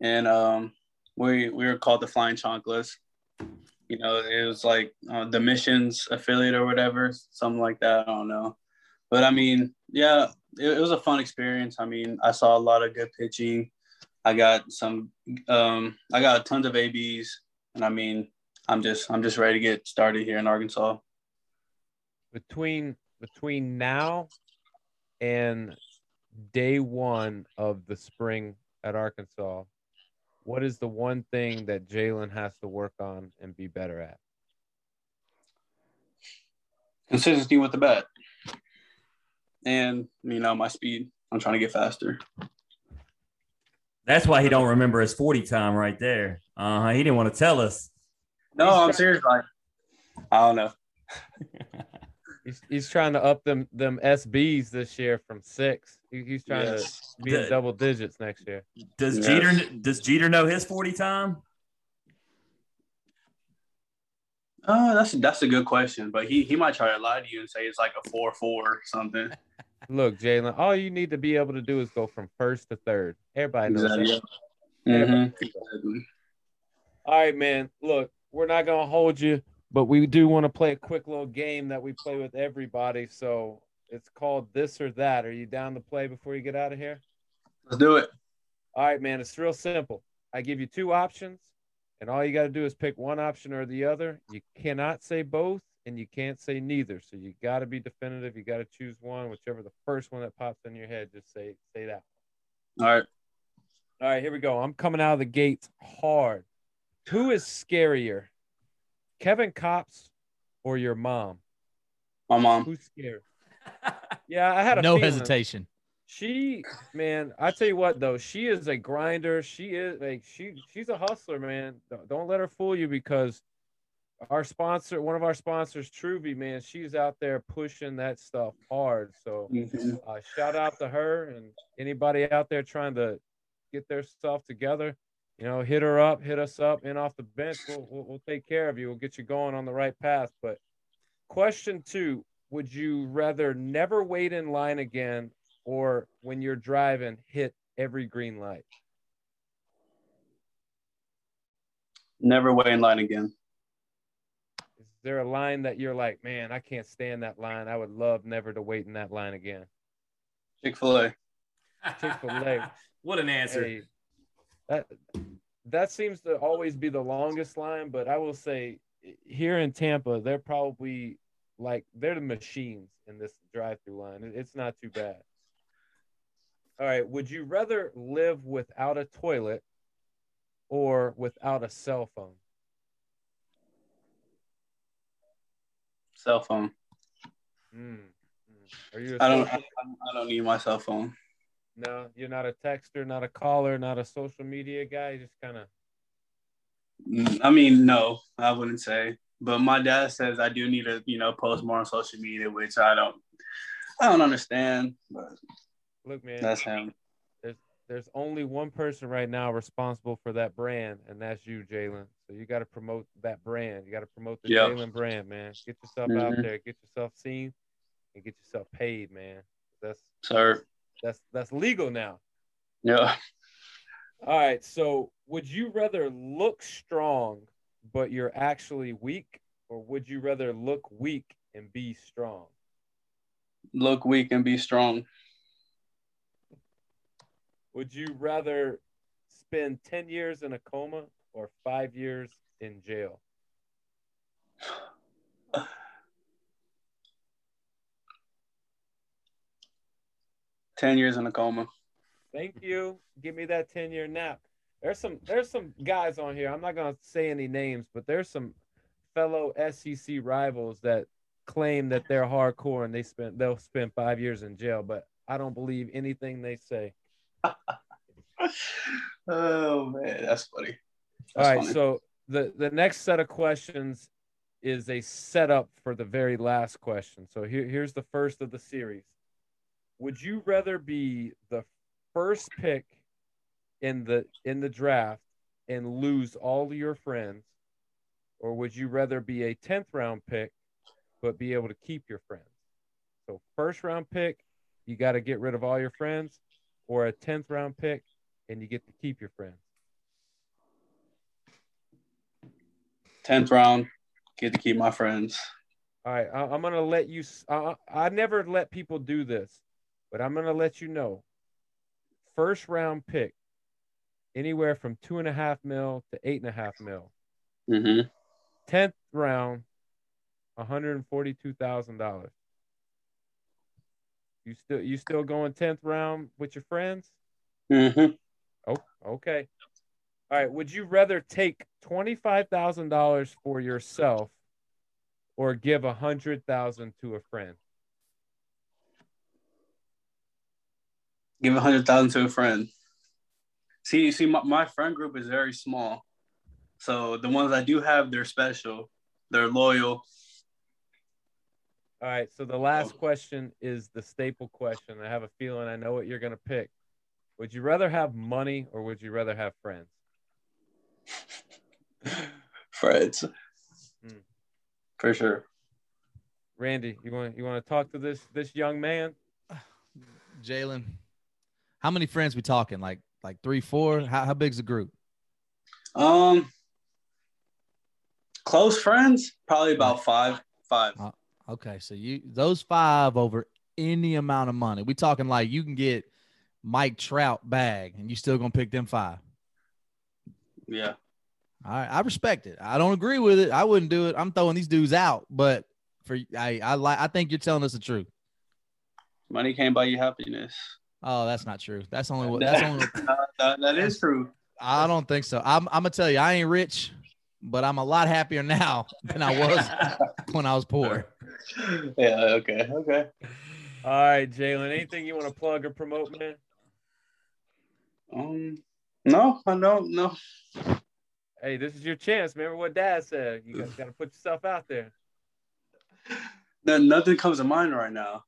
and um, we we were called the Flying Chanclas. You know, it was like uh, the Missions affiliate or whatever, something like that. I don't know, but I mean, yeah, it, it was a fun experience. I mean, I saw a lot of good pitching. I got some, um, I got tons of ABs, and I mean, I'm just I'm just ready to get started here in Arkansas.
between between now and day one of the spring at Arkansas, what is the one thing that Jalen has to work on and be better at?
consistency with the bat and you know my speed i'm trying to get faster
That's why he don't remember his 40 time right there. Uh, he didn't want to tell us.
no i'm serious like i don't know
He's, he's trying to up them them SBs this year from six. He, he's trying
Yes.
to be in double digits next year.
Does
Yes.
Jeter does Jeter know his 40 time?
oh that's that's a good question but he he might try to lie to you and say it's like a four four or something
Look, Jalen, all you need to be able to do is go from first to third. Everybody knows
Exactly.
that.
Mhm. Exactly.
All right, man. Look, we're not gonna hold you, but we do want to play a quick little game that we play with everybody. So it's called this or that. Are you down to play before you get out of here?
let's do it
All right, man. It's real simple. I give you two options, and all you got to do is pick one option or the other. You cannot say both, and you can't say neither. So you got to be definitive. You got to choose one, whichever the first one that pops in your head. Just say say that.
all right
All right, here we go. I'm coming out of the gates hard. Who is scarier, Kevin Kopps or your mom?
my mom
Who's scared? Yeah, I had a
No
feeling.
hesitation.
She, man, I tell you what though, she is a grinder. She is like she she's a hustler, man. Don't, don't let her fool you because our sponsor, one of our sponsors, Truby, man, she's out there pushing that stuff hard. So
Mhm.
uh, shout out to her and anybody out there trying to get their stuff together. You know, hit her up, hit us up, and off the bench, we'll, we'll, we'll take care of you. We'll get you going on the right path. But question two Would you rather never wait in line again or when you're driving, hit every green light?
never wait in line again
Is there a line that you're like, man, I can't stand that line? I would love never to wait in that line again.
chick-fil-a
Chick-fil-A.
what an answer.
Hey, that that seems to always be the longest line, but I will say here in Tampa, they're probably like they're the machines in this drive-through line. It's not too bad. All right, would you rather live without a toilet or without a cell phone?
cell phone
Mm. Are you? A
i don't I, I don't need my cell phone
no, you're not a texter, not a caller, not a social media guy. You just kind of.
Mm, I mean, no, I wouldn't say. But my dad says I do need to, you know, post more on social media, which I don't, I don't understand. But
Look, man.
that's him.
there's only one person right now responsible for that brand, and that's you, Jalen. So you got to promote that brand. You got to promote the
Yep.
Jalen brand, man. Get yourself out
Mhm.
there, get yourself seen, and get yourself paid, man. That's
Sir.
That's that's legal now.
Yeah.
All right. So would you rather look strong, but you're actually weak, or would you rather look weak and be strong?
Look weak and be strong.
Would you rather spend 10 years in a coma or five years in jail?
Ten years in a coma.
Thank you. Give me that 10 year nap. There's some there's some guys on here. I'm not gonna say any names, but there's some fellow SEC rivals that claim that they're hardcore and they spent they'll spend five years in jail, but I don't believe anything they say.
Oh man, that's funny.
All
That's
right,
funny.
so the the next set of questions is a setup for the very last question. So here, here's the first of the series. Would you rather be the first pick in the in the draft and lose all of your friends, or would you rather be a tenth round pick but be able to keep your friends? So first round pick, you got to get rid of all your friends, or a tenth round pick and you get to keep your friends.
Tenth round, get to keep my friends.
All right, I, am gonna let you. I, I never let people do this, but I'm gonna let you know. First round pick, anywhere from two and a half mil to eight and a half mil.
Mm-hmm.
Tenth round, one hundred and forty-two thousand dollars. You still you still going tenth round with your friends?
Mm-hmm.
Oh, okay. All right. Would you rather take twenty five thousand dollars for yourself, or give a hundred thousand to a friend?
Give a hundred thousand to a friend. See, see, my, my friend group is very small, so the ones I do have, they're special, they're loyal.
All right. So the last question is the staple question. I have a feeling I know what you're going to pick. Would you rather have money or would you rather have friends?
friends. Hmm. For sure.
Randy, you want you want to talk to this this young man?
Jalen, how many friends we talking? Like like three, four? How how big's the group?
Um, close friends, probably about five. Five. Uh,
okay, so you those five over any amount of money. We talking like you can get Mike Trout bag, and you still gonna pick them five.
Yeah.
All right, I respect it. I don't agree with it. I wouldn't do it. I'm throwing these dudes out, but for I I like I think you're telling us the truth.
Money can't buy you happiness.
Oh, that's not true. That's only what that's only
that, that is true.
I don't think so. I'm I'm gonna tell you, I ain't rich, but I'm a lot happier now than I was when I was poor.
Yeah, okay, okay.
All right, Jalen. Anything you want to plug or promote, man?
Um, no, I don't. No.
Hey, this is your chance. Remember what Dad said. You got to put yourself out there.
No, nothing comes to mind right now.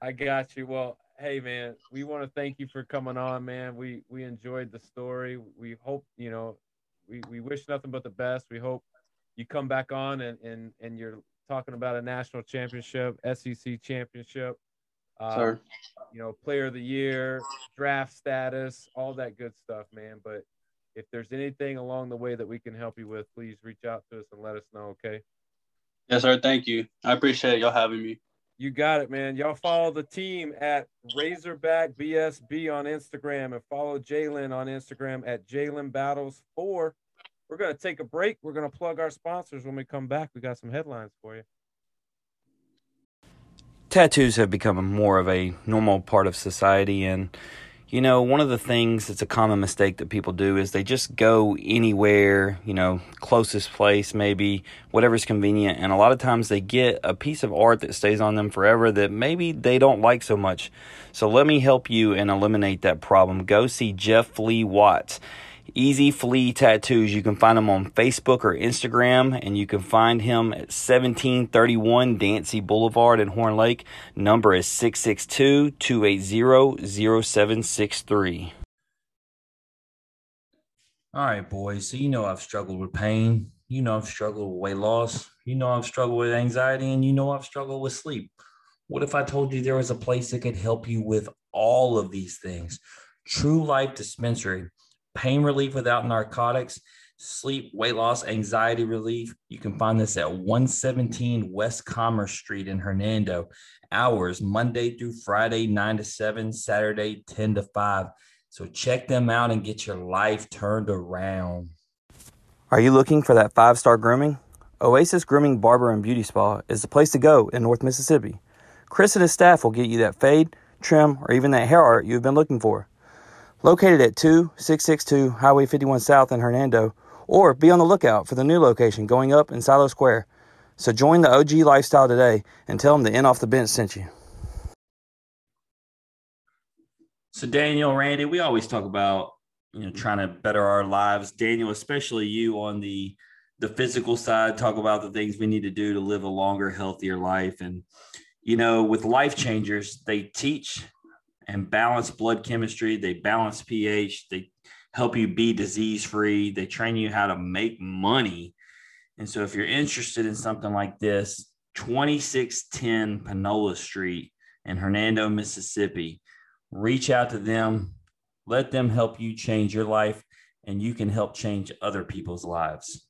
I got you. Well, hey, man, we want to thank you for coming on, man. We we enjoyed the story. We hope you know. We, we wish nothing but the best. We hope you come back on and, and, and you're talking about a national championship, SEC championship.
Uh,
you know, player of the year, draft status, all that good stuff, man. But if there's anything along the way that we can help you with, please reach out to us and let us know, okay?
Yes, sir. Thank you. I appreciate y'all having me.
You got it, man. Y'all follow the team at Razorback BSB on Instagram and follow Jalen on Instagram at Jalen Battles 4. We're going to take a break. We're going to plug our sponsors when we come back. We got some headlines for you.
tattoos have become more of a normal part of society and you know one of the things that's a common mistake that people do is they just go anywhere you know closest place maybe whatever's convenient. And a lot of times they get a piece of art that stays on them forever that maybe they don't like so much. So let me help you and eliminate that problem. Go see jeff lee watts Easy Flea Tattoos. You can find him on Facebook or Instagram, and you can find him at 1731 Dancy Boulevard in Horn Lake. Number is 662 280 0763.
All right, boys. So, you know, I've struggled with pain. You know, I've struggled with weight loss. You know, I've struggled with anxiety, and you know, I've struggled with sleep. What if I told you there was a place that could help you with all of these things? True Life Dispensary pain relief without narcotics, sleep, weight loss, anxiety relief. You can find this at 117 West Commerce Street in Hernando. Hours Monday through Friday, 9 to 7, Saturday, 10 to 5. So check them out and get your life turned around.
Are you looking for that five star grooming? Oasis Grooming Barber and Beauty Spa is the place to go in North Mississippi. Chris and his staff will get you that fade, trim, or even that hair art you've been looking for. Located at 2662 Highway 51 South in Hernando, or be on the lookout for the new location going up in Silo Square. So join the OG lifestyle today and tell them the end Off the Bench sent you.
So Daniel, Randy, we always talk about you know trying to better our lives. Daniel, especially you on the the physical side, talk about the things we need to do to live a longer, healthier life. And, you know, with life changers, they teach and balance blood chemistry, they balance pH, they help you be disease free, they train you how to make money. And so, if you're interested in something like this, 2610 Panola Street in Hernando, Mississippi, reach out to them, let them help you change your life, and you can help change other people's lives.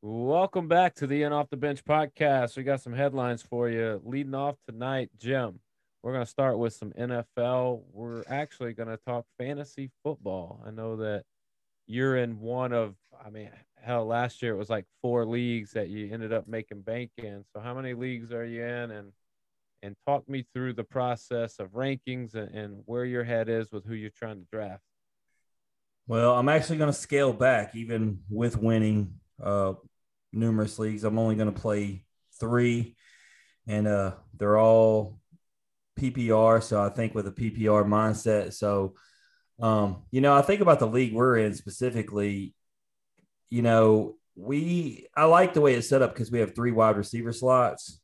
Welcome back to the In Off the Bench podcast. We got some headlines for you. Leading off tonight, Jim, we're going to start with some NFL. We're actually going to talk fantasy football. I know that you're in one of, I mean, hell, last year it was like four leagues that you ended up making bank in. So, how many leagues are you in? And and talk me through the process of rankings and, and where your head is with who you're trying to draft.
Well, I'm actually going to scale back, even with winning uh, numerous leagues. I'm only going to play three, and uh, they're all PPR. So I think with a PPR mindset. So, um, you know, I think about the league we're in specifically. You know, we I like the way it's set up because we have three wide receiver slots,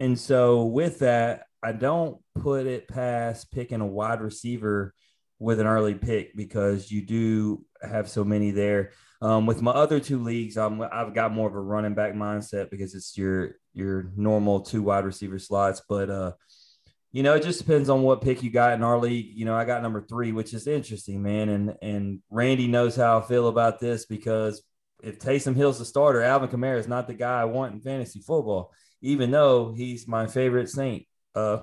and so with that, I don't put it past picking a wide receiver with an early pick because you do have so many there. Um, with my other two leagues, I'm, I've got more of a running back mindset because it's your your normal two wide receiver slots. But uh, you know, it just depends on what pick you got in our league. You know, I got number three, which is interesting, man. And and Randy knows how I feel about this because if Taysom Hill's the starter, Alvin Kamara is not the guy I want in fantasy football, even though he's my favorite Saint. Uh,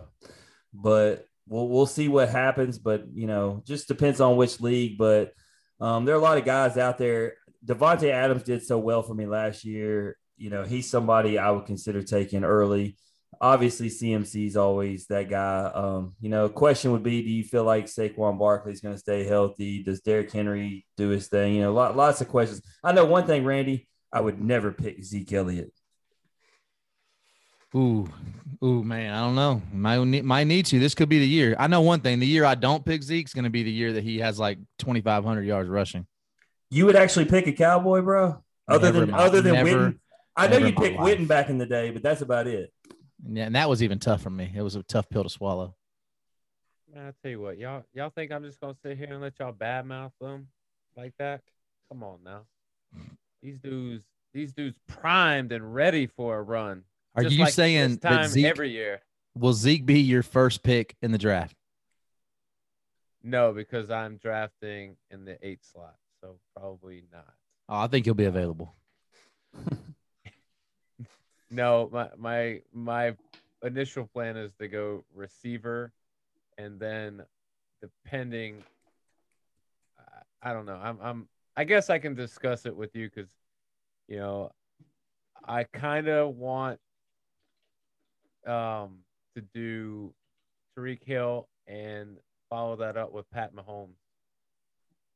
but we'll we'll see what happens. But you know, just depends on which league. But um, there are a lot of guys out there. Davante Adams did so well for me last year. You know, he's somebody I would consider taking early. Obviously, CMC is always that guy. Um, you know, question would be: Do you feel like Saquon Barkley is going to stay healthy? Does Derrick Henry do his thing? You know, lot, lots of questions. I know one thing, Randy. I would never pick Zeke Elliott.
Ooh, ooh, man, I don't know. Might need, might need to. This could be the year. I know one thing: the year I don't pick Zeke's going to be the year that he has like twenty five hundred yards rushing.
You would actually pick a cowboy, bro. Other
Never
than
my-
other than
never-
Witten. I know you picked. Witten back in the day, but that's about it.
Yeah, and that was even tough for me. It was a tough pill to swallow.
Man, I tell you what, y'all y'all think I'm just gonna sit here and let y'all badmouth them like that? Come on now. These dudes, these dudes primed and ready for a run.
Are
Just
you
like
saying
this
that
time
Zeke
every year?
will Zeke be your first pick in the draft?
No, because I'm drafting in the eight slot, so probably not.
Oh, I think he'll be available.
No, my my my initial plan is to go receiver, and then depending, I- don't know. I'm I'm I guess I can discuss it with you because, you know, I kind of want um to do Tyreek Hill and follow that up with Pat Mahomes.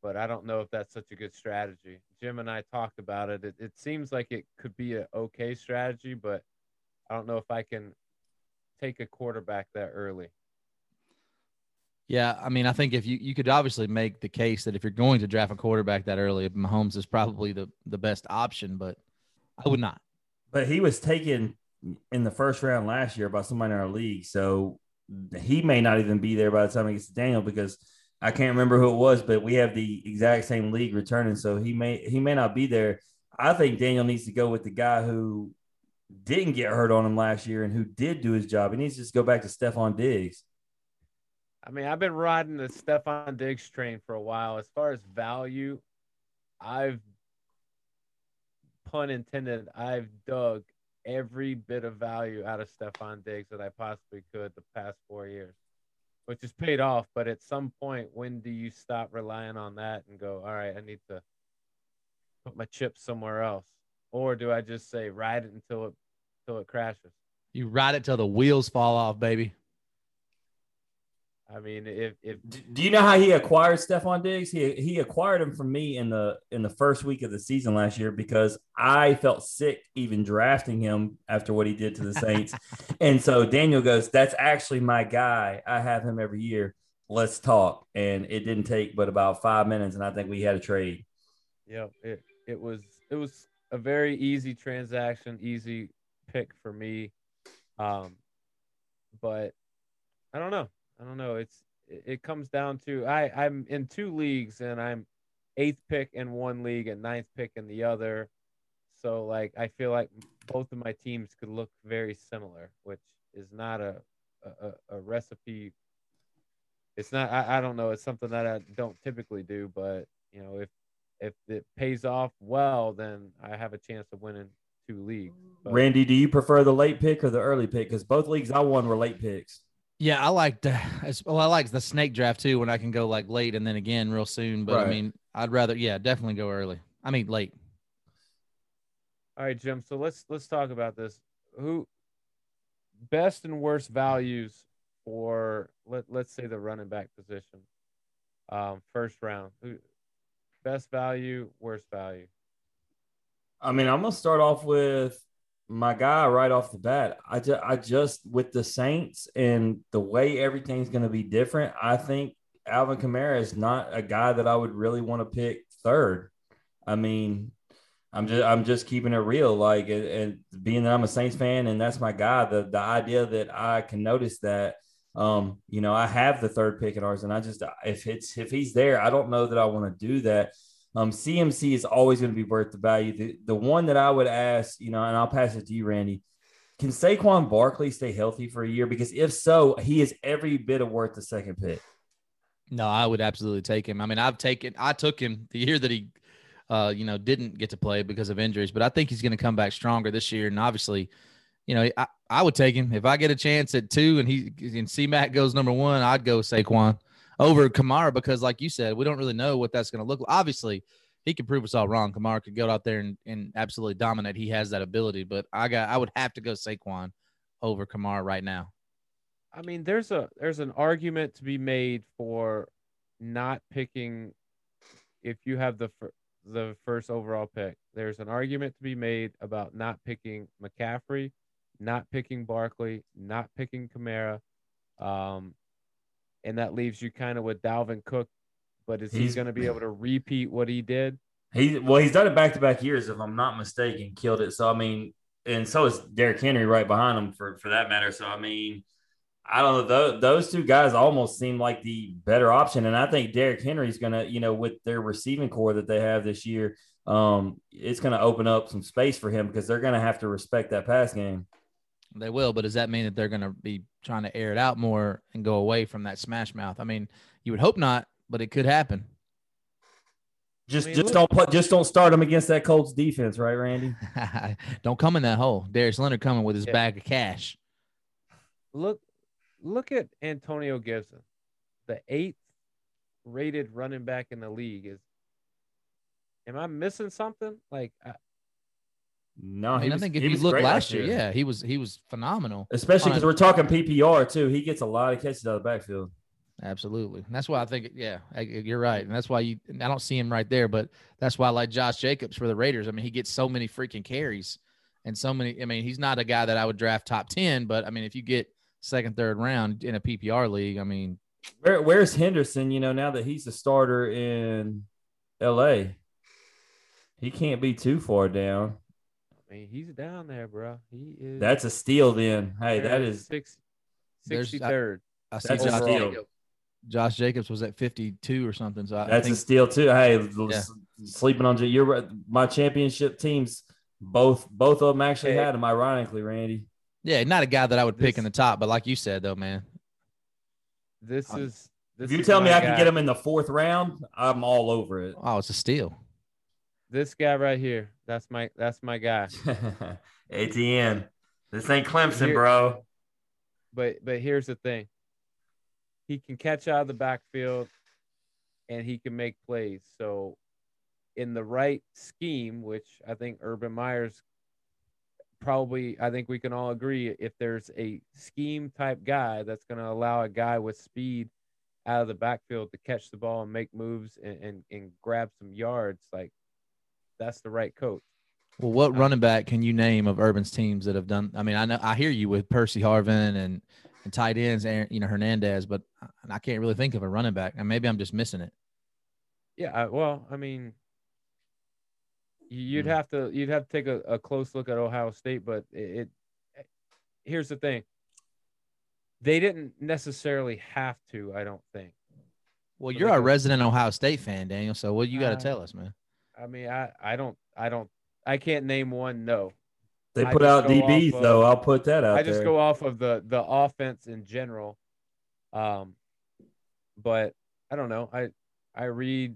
But I don't know if that's such a good strategy. Jim and I talked about it. It, it seems like it could be an okay strategy, but I don't know if I can take a quarterback that early.
Yeah, I mean, I think if you you could obviously make the case that if you're going to draft a quarterback that early, Mahomes is probably the the best option, but I would not.
But he was taken in the first round last year by somebody in our league, so he may not even be there by the time he gets to Daniel because I can't remember who it was, but we have the exact same league returning, so he may he may not be there. I think Daniel needs to go with the guy who didn't get hurt on him last year and who did do his job. He needs to just go back to Stefon Diggs.
I mean, I've been riding the Stefon Diggs train for a while. As far as value, I've pun intended, I've dug every bit of value out of Stefon Diggs that I possibly could the past four years, which is paid off. But at some point, when do you stop relying on that and go, all right, I need to put my chips somewhere else? Or do I just say ride it until it until it crashes?
You ride it till the wheels fall off, baby.
I mean, if if
Do you know how he acquired Stefon Diggs? He he acquired him from me in the in the first week of the season last year because I felt sick even drafting him after what he did to the Saints. and so Daniel goes, "That's actually my guy. I have him every year. Let's talk." And it didn't take but about five minutes, and I think we had a trade.
Yeah, it it was it was a very easy transaction, easy pick for me. Um, but I don't know. I don't know. It's it, comes down to I I'm in two leagues and I'm eighth pick in one league and ninth pick in the other. So like I feel like both of my teams could look very similar, which is not a a, a recipe. It's not. I, I don't know. It's something that I don't typically do, but you know, if if it pays off well, then I have a chance of winning two leagues. But,
Randy, do you prefer the late pick or the early pick? Because both leagues I won were late picks.
Yeah, I like the well. I like the snake draft too, when I can go like late and then again real soon. But
Right.
I mean, I'd rather yeah, definitely go early. I mean late.
All right, Jim. So let's let's talk about this. Who best and worst values for let let's say the running back position. Um, first round. Who best value, worst value?
I mean, I'm gonna start off with my guy right off the bat. I just, I just with the Saints and the way everything's gonna be different. I think Alvin Kamara is not a guy that I would really want to pick third. I mean, I'm just I'm just keeping it real. Like, and, and being that I'm a Saints fan and that's my guy, the the idea that I can notice that. Um, you know, I have the third pick at ours, and I just if it's if he's there, I don't know that I want to do that. Um, CMC is always going to be worth the value. The, the one that I would ask, you know, and I'll pass it to you, Randy. Can Saquon Barkley stay healthy for a year? Because if so, he is every bit of worth the second pick.
No, I would absolutely take him. I mean, I've taken I took him the year that he uh, you know, didn't get to play because of injuries, but I think he's going to come back stronger this year. And obviously, you know, I, I would take him if I get a chance at two and he and C Mac goes number one, I'd go Saquon over Kamara because, like you said, we don't really know what that's going to look like. Obviously, he could prove us all wrong. Kamara could go out there and, and absolutely dominate. He has that ability, but I got I would have to go Saquon over Kamara right now.
I mean, there's a there's an argument to be made for not picking if you have the fir- the first overall pick. There's an argument to be made about not picking McCaffrey, not picking Barkley, not picking Kamara, um, and that leaves you kind of with Dalvin Cook. But is he
He's-
going to be able to repeat what he did?
He well, he's done it back to back years, if I'm not mistaken, killed it. So I mean, and so is Derrick Henry right behind him for for that matter. So I mean, I don't know. Those, those two guys almost seem like the better option, and I think Derrick Henry's gonna, you know, with their receiving corps that they have this year, um, it's gonna open up some space for him because they're gonna have to respect that pass game.
They will, but does that mean that they're going to be trying to air it out more and go away from that smash mouth? I mean, you would hope not, but it could happen.
Just
mean,
just don't put just don't start them against that Colts defense, right, Randy?
Don't come in that hole. Darius Leonard coming with his
Yeah.
bag of cash.
Look, look at Antonio Gibson, the eighth rated running back in the league. Is am I missing something? Like, I,
No,
I mean, I
was-
think if
he
you look last year, yeah, he was he was phenomenal.
especially because we're talking PPR too. He gets a lot of catches out of the backfield.
Absolutely. And that's why I think, yeah, you're right. And that's why you, I don't see him right there, but that's why I like Josh Jacobs for the Raiders. I mean, he gets so many freaking carries and so many. I mean, he's not a guy that I would draft top 10, but I mean, if you get second, third round in a PPR league, I mean,
Where, where's Henderson? You know, now that he's the starter in L.A., he can't be too far down.
I mean, he's down there, bro. He is.
That's a steal. Then, hey, that is
six, 63rd.
I see
That's a
Josh,
steal.
Jacobs, Josh Jacobs was at 52 or something. So I, I
that's
think
a steal too. Hey,
Yeah.
sleeping on you're. My championship teams, both both of them actually
Hey.
had him. Ironically, Randy.
yeah, not a guy that I would pick in the top, but like you said, though, man,
This is. This
If you
is
tell me
my
I can get him in the fourth round, I'm all over it.
oh, it's a steal.
This guy right here. That's my. That's my guy.
Etienne, this ain't Clemson,
Here-
bro.
But but here's the thing. He can catch out of the backfield, and he can make plays. So, in the right scheme, which I think Urban Meyer's probably, I think we can all agree, if there's a scheme type guy that's going to allow a guy with speed out of the backfield to catch the ball and make moves and, and, and grab some yards, like that's the right coach.
Well, what
Uh,
running back can you name of Urban's teams that have done? I mean, I know I hear you with Percy Harvin and and tight ends, Aaron, you know Hernandez, but I- can't really think of a running back, and maybe I'm just missing it.
Yeah, I, well, I mean, You'd
Hmm.
have to you'd have to take a, a close look at Ohio State, but it, it here's the thing. They didn't necessarily have to, I don't think.
Well, you're a resident Ohio State fan, Daniel. So what you got to
Uh,
tell us, man?
I mean, I, I don't I don't I can't name one no.
They put out DBs
of-
though. I'll put that out
I just
there.
go off of the the offense in general. Um but I don't know. I I read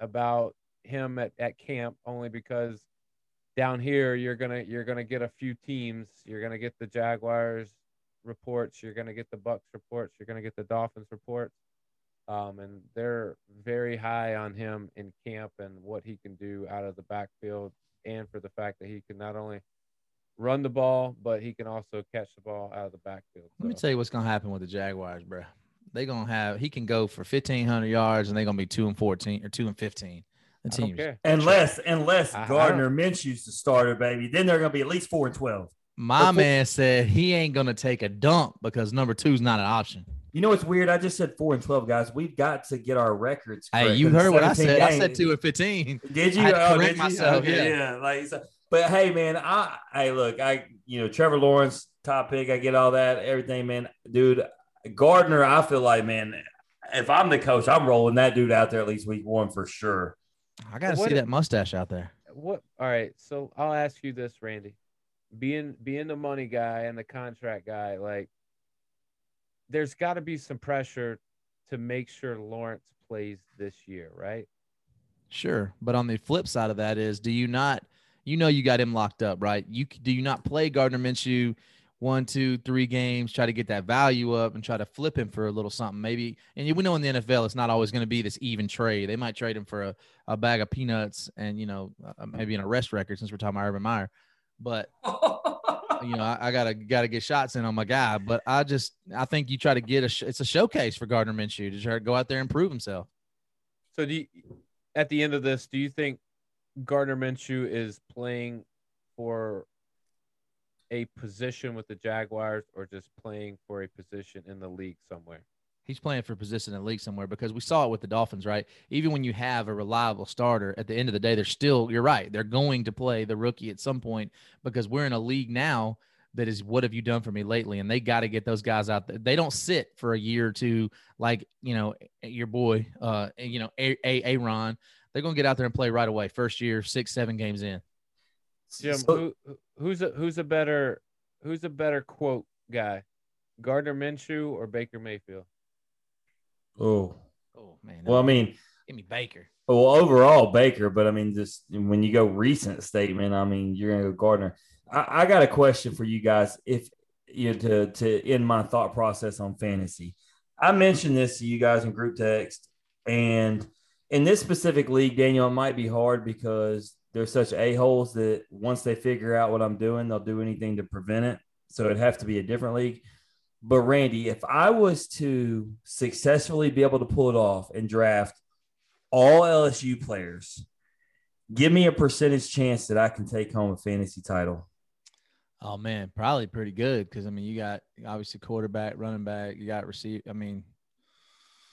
about him at, at camp only because down here you're gonna you're gonna get a few teams. You're gonna get the Jaguars reports, you're gonna get the Bucs reports, you're gonna get the Dolphins reports. Um, and they're very high on him in camp and what he can do out of the backfield, and for the fact that he can not only run the ball, but he can also catch the ball out of the backfield.
Let me tell you what's gonna happen with the Jaguars, bro. They gonna have he can go for fifteen hundred yards and they're gonna be two and fourteen or two and fifteen. The
I don't
teams.
care.
Unless unless
I- I
Gardner Minshew's the starter, baby, then they're gonna be at least four and twelve.
My
Before-
man said he ain't gonna take a dump because number two is not an option.
You know what's weird? I just said four and twelve, guys. We've got to get our records.
Hey,
correct,
you
'cause
heard what I
17
said. I said two and fifteen.
Did you?
I had to
oh,
correct
did you?
myself,
Okay,
yeah.
yeah. Like, so, but hey, man, I, I look, I, you know, Trevor Lawrence, top pick. I get all that, everything, man. Dude, Gardner, I feel like, man, if I'm the coach, I'm rolling that dude out there at least week one for sure.
I gotta
What
see
if-
that mustache out there.
What? All right. So I'll ask you this, Randy. Being being the money guy and the contract guy, like, there's got to be some pressure to make sure Lawrence plays this year, right?
Sure, but on the flip side of that is, do you not? You know, you got him locked up, right? You do you not play Gardner Minshew one, two, three games, try to get that value up, and try to flip him for a little something, maybe. And we know in the NFL, it's not always going to be this even trade. They might trade him for a, a bag of peanuts and you know uh, maybe an arrest record since we're talking about Urban Meyer, but you know, I, I gotta gotta get shots in on my guy. But I just I think you try to get a it's a showcase for Gardner Minshew to try to go out there and prove himself.
So do you, at the end of this, do you think Gardner Minshew is playing for a position with the Jaguars or just playing for a position in the league somewhere?
He's playing for a position in the league somewhere because we saw it with the Dolphins, right? Even when you have a reliable starter, at the end of the day, they're still you're right. They're going to play the rookie at some point because we're in a league now that is what have you done for me lately? And they got to get those guys out there. They don't sit for a year or two like you know your boy, uh, you know a a Aaron. They're gonna get out there and play right away. First year, six seven games in.
Jim,
So-
who who's a who's a better who's a better quote guy, Gardner Minshew or Baker Mayfield?
Oh,
Oh man,
well, I mean,
give me Baker.
well, overall Baker, but I mean, just when you go recent statement, I mean, you're gonna go Gardner. I, I got a question for you guys. If you know, to to end my thought process on fantasy, I mentioned this to you guys in group text, and in this specific league, Daniel, it might be hard because they're such a holes that once they figure out what I'm doing, they'll do anything to prevent it. So it'd have to be a different league. But Randy, if I was to successfully be able to pull it off and draft all LSU players, give me a percentage chance that I can take home a fantasy title.
Oh man, probably pretty good because I mean you got obviously quarterback, running back, you got receive. I mean,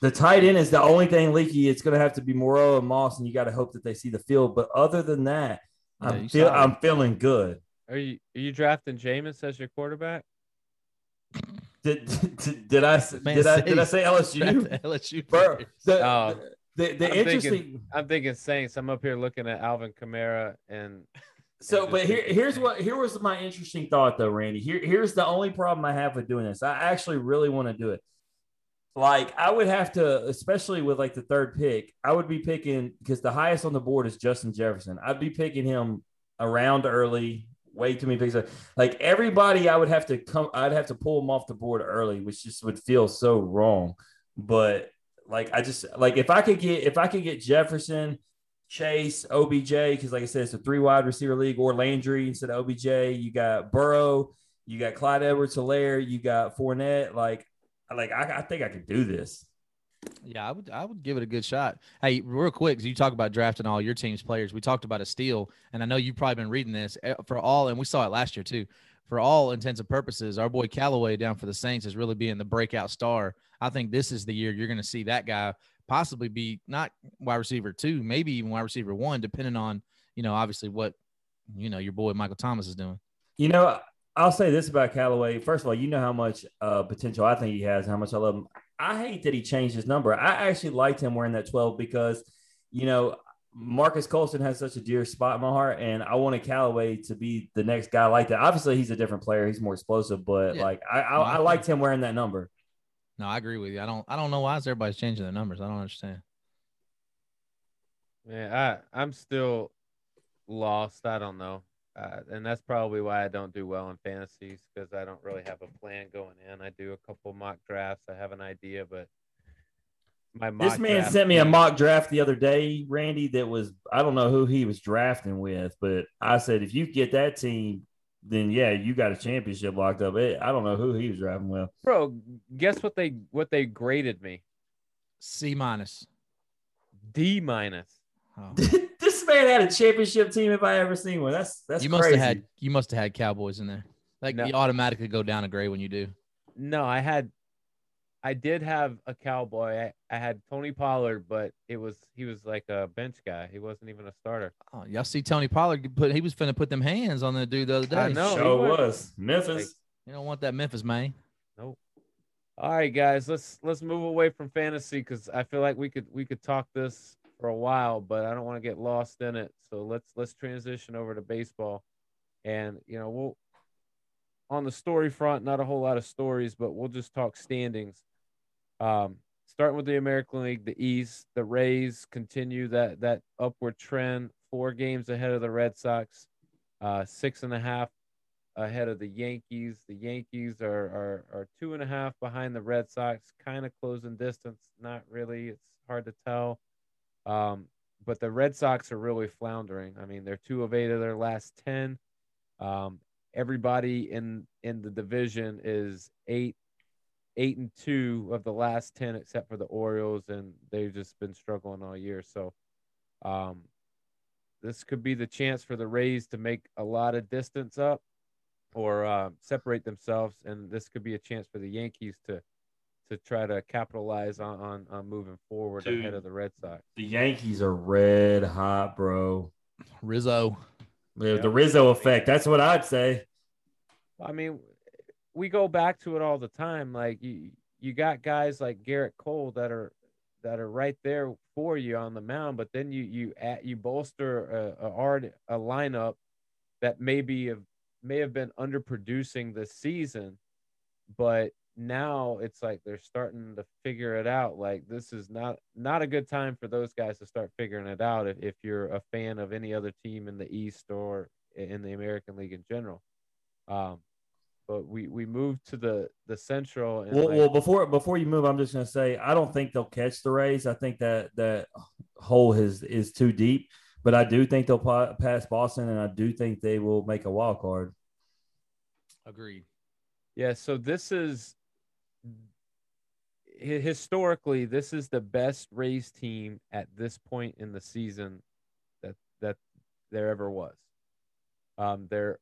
The tight end is the only thing leaky. It's going to have to be Moreau and Moss, and you got to hope that they see the field. But other than that,
Yeah,
I'm, feel. I'm feeling good.
Are you are you drafting Jameis as your quarterback?
Did, did, did I
Man,
did I
say-
did I say LSU?
LSU.
Bro, the,
Oh.
the, the
I'm
interesting.
thinking- I'm thinking Saints. I'm up here looking at Alvin Kamara and
So,
just
but here, here's what here was my interesting thought though, Randy. Here, here's the only problem I have with doing this. I actually really want to do it. Like, I would have to, especially with like the third pick, I would be picking because the highest on the board is Justin Jefferson. I'd be picking him around early. Way too many picks. Like everybody, I would have to come. I'd have to pull them off the board early, which just would feel so wrong. But like, I just like if I could get if I could get Jefferson, Chase, OBJ, because like I said, it's a three wide receiver league, or Landry instead of OBJ. You got Burrow, you got Clyde Edwards Helaire, you got Fournette. Like, like I, I think I could do this.
Yeah, I would I would give it a good shot. Hey, real quick, you talk about drafting all your team's players. We talked about a steal, and I know you've probably been reading this eh, for all, and we saw it last year too. For all intents and purposes, our boy Callaway down for the Saints is really being the breakout star. I think this is the year you're going to see that guy possibly be not wide receiver two, maybe even wide receiver one, depending on you know, obviously what you know your boy Michael Thomas is doing.
You know, I'll say this about Callaway. First of all, you know how much uh, potential I think he has, how much I love him. I hate that he changed his number. I actually liked him wearing that 12 because, you know, Marques Colston has such a dear spot in my heart, and I wanted Callaway to be the next guy like that. Obviously, he's a different player; he's more explosive, but
Yeah.
like I, I, I liked him wearing that number.
No, I agree with you. I don't I don't know why is everybody's changing their numbers. I don't understand.
Yeah, I I'm still lost. I don't know, uh, and that's probably why I don't do well in fantasies because I don't really have a plan going in. I do a couple mock drafts. I have an idea, but my mock
This man
draft
sent me a mock draft the other day, Randy. That was I don't know who he was drafting with, but I said if you get that team, then yeah, you got a championship locked up. It, I don't know who he was drafting with.
Bro, guess what they what they graded me?
C minus.
D minus.
Oh.
this man had a championship team if I ever seen one. That's that's
you must
crazy.
have had you must have had Cowboys in there. Like
No.
you automatically go down a grade when you do.
No, I had I did have a cowboy. I, I had Tony Pollard, but it was he was like a bench guy. He wasn't even a starter.
Oh, y'all see Tony Pollard put he was finna put them hands on the dude the other day.
I know.
Show
he went-
was Memphis.
You don't want that Memphis man.
Nope. All right, guys, let's let's move away from fantasy because I feel like we could we could talk this for a while, but I don't want to get lost in it. So let's let's transition over to baseball, and you know we'll on the story front, not a whole lot of stories, but we'll just talk standings. Um, starting with the American League, the East, the Rays continue that that upward trend, four games ahead of the Red Sox, uh, six and a half ahead of the Yankees. The Yankees are are, are two and a half behind the Red Sox, kind of closing distance. Not really. It's hard to tell. Um, but the Red Sox are really floundering. I mean, they're two of eight of their last ten. Um, everybody in in the division is eight eight and two of the last ten, except for the Orioles, and they've just been struggling all year. So, um, this could be the chance for the Rays to make a lot of distance up or uh, separate themselves, and this could be a chance for the Yankees to to try to capitalize on on, on moving forward
Dude.
ahead of the Red Sox.
The Yankees are red hot, bro.
Rizzo.
The,
Yeah.
the Rizzo effect. That's what I'd say.
I mean, we go back to it all the time. Like you, you got guys like Gerrit Cole that are that are right there for you on the mound, but then you you add, you bolster a, a art a lineup that maybe have may have been underproducing this season, but now it's like they're starting to figure it out. Like this is not not a good time for those guys to start figuring it out. If if you're a fan of any other team in the East or in the American League in general. Um, but we we moved to the the Central. And
Well,
like-
well, before before you move, I'm just gonna say I don't think they'll catch the Rays. I think that that hole is is too deep. But I do think they'll pa- pass Boston, and I do think they will make a wild card.
Agreed.
Yeah, so this is hi- historically this is the best Rays team at this point in the season that that there ever was. Um, they're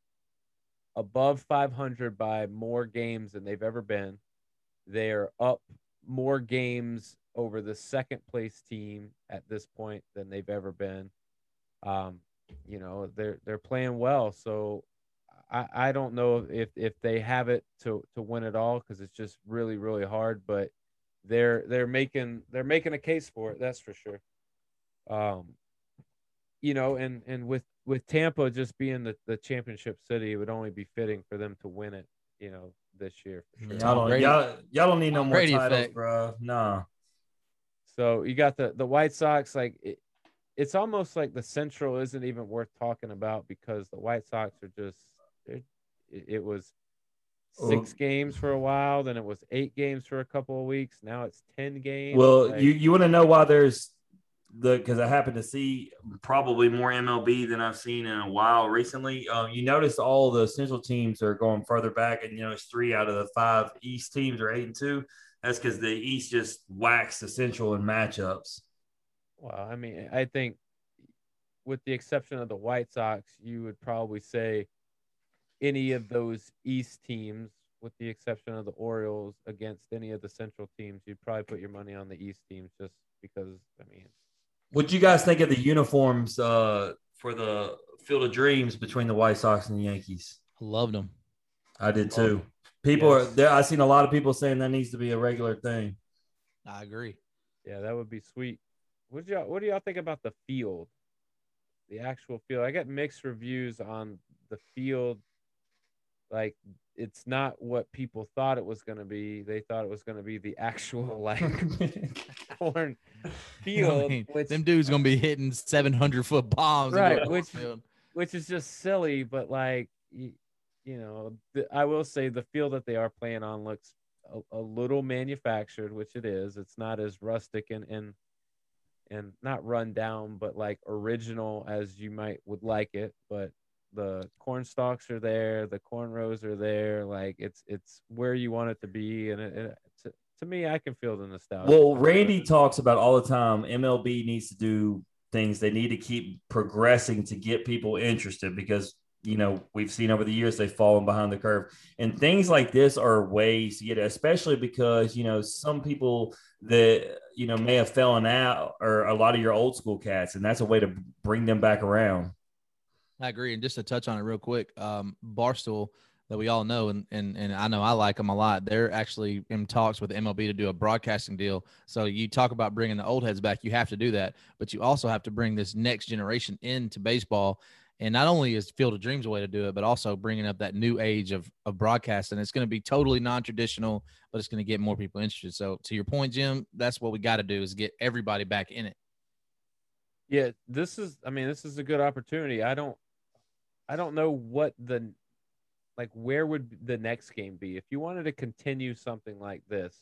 above 500 by more games than they've ever been. They're up more games over the second place team at this point than they've ever been. Um, you know, they're they're playing well, so I, I don't know if if they have it to to win it all because it's just really really hard. But they're they're making they're making a case for it. That's for sure. Um, you know, and and with with Tampa just being the the championship city, it would only be fitting for them to win it. You know, this year for sure.
Y'all don't, y'all, y'all don't need no more
Brady
titles,
effect.
bro. No.
So you got the the White Sox. Like it, it's almost like the Central isn't even worth talking about because the White Sox are just. It, it was six games for a while, then it was eight games for a couple of weeks. Now it's ten games.
Well,
Like,
you you want to know why there's the because I happen to see probably more MLB than I've seen in a while recently. Um, you notice all the central teams are going further back, and you know it's three out of the five East teams are eight and two. That's because the East just whacks the Central in matchups.
Well, I mean, I think with the exception of the White Sox, you would probably say any of those East teams, with the exception of the Orioles, against any of the Central teams, you'd probably put your money on the East teams just because. I mean,
What do you guys think of the uniforms uh, for the Field of Dreams between the White Sox and the Yankees.
I Loved them.
I did too. People
Yes.
are there. I've seen a lot of people saying that needs to be a regular thing.
I agree.
Yeah, that would be sweet. What do y'all What do y'all think about the field? The actual field. I got mixed reviews on the field. Like it's not what people thought it was going to be. They thought it was going to be the actual like corn field,
I mean,
which
them dudes gonna be hitting 700 foot bombs.
Right, which-
field.
which is just silly. But like you, you know, the, I will say the field that they are playing on looks a, a little manufactured, which it is. It's not as rustic and and and not run down, but like original as you might would like it. But the corn stalks are there, the corn rows are there. Like it's it's where you want it to be, and it, it to, to me, I can feel the nostalgia.
Well, Randy talks about all the time. MLB needs to do things. They need to keep progressing to get people interested because you know we've seen over the years they've fallen behind the curve, and things like this are ways to get it. Especially because you know some people that you know may have fallen out, or a lot of your old school cats, and that's a way to bring them back around.
I agree. And just to touch on it real quick, um, Barstool that we all know, and, and and I know I like them a lot. They're actually in talks with MLB to do a broadcasting deal. So you talk about bringing the old heads back, you have to do that, but you also have to bring this next generation into baseball. And not only is Field of Dreams a way to do it, but also bringing up that new age of of broadcasting. It's going to be totally non traditional, but it's going to get more people interested. So to your point, Jim, that's what we got to do is get everybody back in it.
Yeah, this is I mean, this is a good opportunity. I don't I don't know what the like where would the next game be? If you wanted to continue something like this,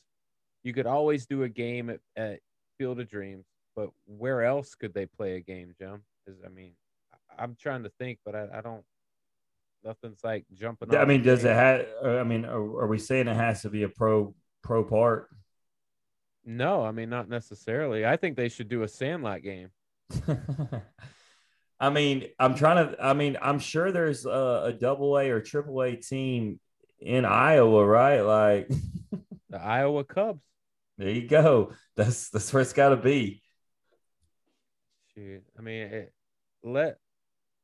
you could always do a game at, at Field of Dreams, but where else could they play a game, Jim? Is I mean, I'm trying to think, but I, I don't nothing's like jumping
I mean, does it have? Uh, I mean, are, are we saying it has to be a pro pro part?
No, I mean not necessarily. I think they should do a Sandlot game.
I mean, I'm trying to. I mean, I'm sure there's a, a double A or triple A team in Iowa, right? Like,
The Iowa Cubs.
there you go. That's that's where it's got to be.
Shoot, I mean, it, let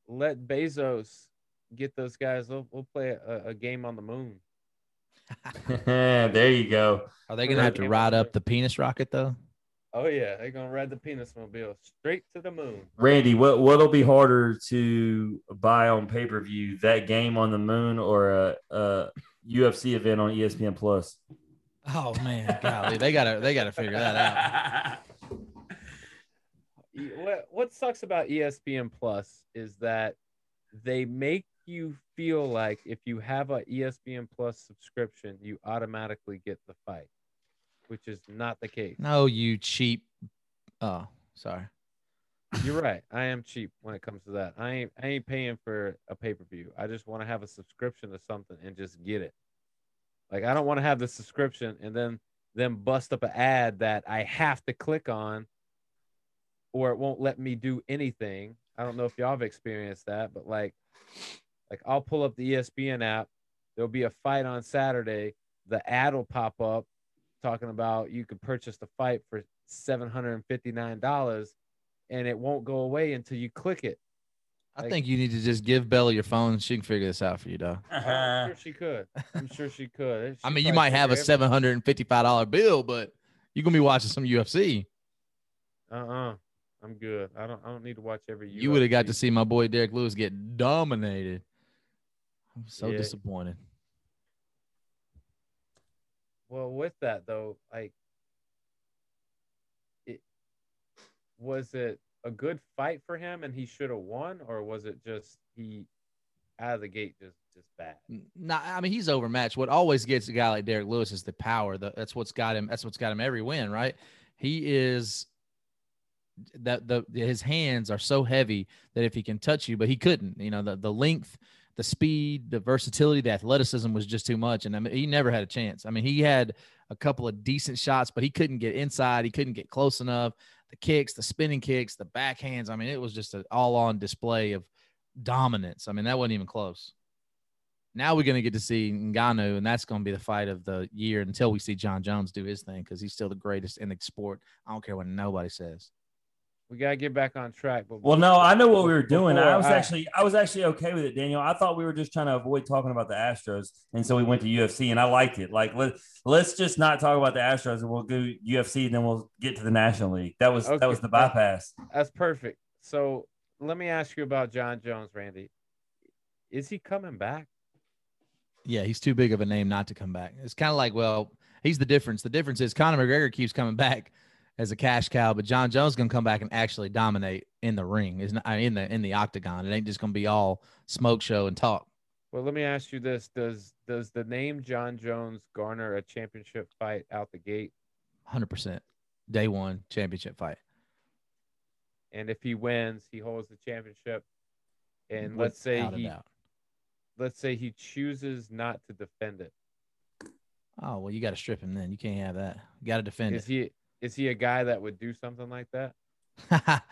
let Bezos get those guys. We'll, we'll play a, a game on the moon.
there you go.
Are they going to have to ride up the penis rocket though?
Oh yeah, they're gonna ride the penis mobile straight to the moon.
Randy, what what'll be harder to buy on pay per view? That game on the moon or a, a UFC event on ESPN Plus?
Oh man, golly, they gotta they gotta figure that out.
What what sucks about ESPN Plus is that they make you feel like if you have a ESPN Plus subscription, you automatically get the fight, which is not the case.
No, you cheap. Oh, sorry.
You're right. I am cheap when it comes to that. I ain't I ain't paying for a pay per view. I just want to have a subscription to something and just get it. Like I don't want to have the subscription and then then bust up an ad that I have to click on, or it won't let me do anything. I don't know if y'all have experienced that, but like, like I'll pull up the ESPN app. There'll be a fight on Saturday. The ad will pop up talking about you could purchase the fight for seven hundred and fifty nine dollars and it won't go away until you click it.
I
Like-
think you need to just give Bella your phone. She can figure this out for you, dog. Uh-huh.
I'm sure she could. I'm sure she could.
I mean, you might have a seven hundred and fifty-five dollar bill, but you're gonna be watching some UFC.
every- Uh-uh. I'm good. I don't. I don't need to watch every.
You would have got to see my boy Derrick Lewis get dominated. I'm so
Yeah.
disappointed.
Well, with that though, like, it was it a good fight for him, and he should have won, or was it just he out of the gate just just bad?
Nah, I mean he's overmatched. What always gets a guy like Derrick Lewis is the power. The, that's what's got him. That's what's got him every win, right? He is that the his hands are so heavy that if he can touch you, but he couldn't. You know the the length, the speed, the versatility, the athleticism was just too much, and I mean he never had a chance. I mean he had a couple of decent shots, but he couldn't get inside. He couldn't get close enough. The kicks, the spinning kicks, the backhands. I mean it was just an all on display of dominance. I mean that wasn't even close. Now we're going to get to see Ngannou, and that's going to be the fight of the year until we see Jon Jones do his thing because he's still the greatest in the sport. I don't care what nobody says.
We gotta get back on track. But
Well, no, I know what we were doing.
Before
I was
I-
actually I was actually okay with it, Daniel. I thought we were just trying to avoid talking about the Astros, and so we went to UFC, and I liked it. Like let let's just not talk about the Astros, and we'll do UFC, and then we'll get to the National League. That was
Okay.
that was the bypass.
that's perfect. So let me ask you about Jon Jones, Randy. Is he coming back?
Yeah, he's too big of a name not to come back. It's kind of like, well, he's the difference. The difference is Conor McGregor keeps coming back as a cash cow, but Jon Jones gonna come back and actually dominate in the ring, is not in the in the octagon. It ain't just gonna be all smoke show and talk.
Well, let me ask you this: Does does the name Jon Jones garner a championship fight out the gate?
Hundred percent, day one championship fight.
And if he wins, he holds the championship. And
Without
let's say he let's say he chooses not to defend it.
Oh well, you got to strip him then. You can't have that. You got to defend
Is
it.
he is he a guy that would do something like that?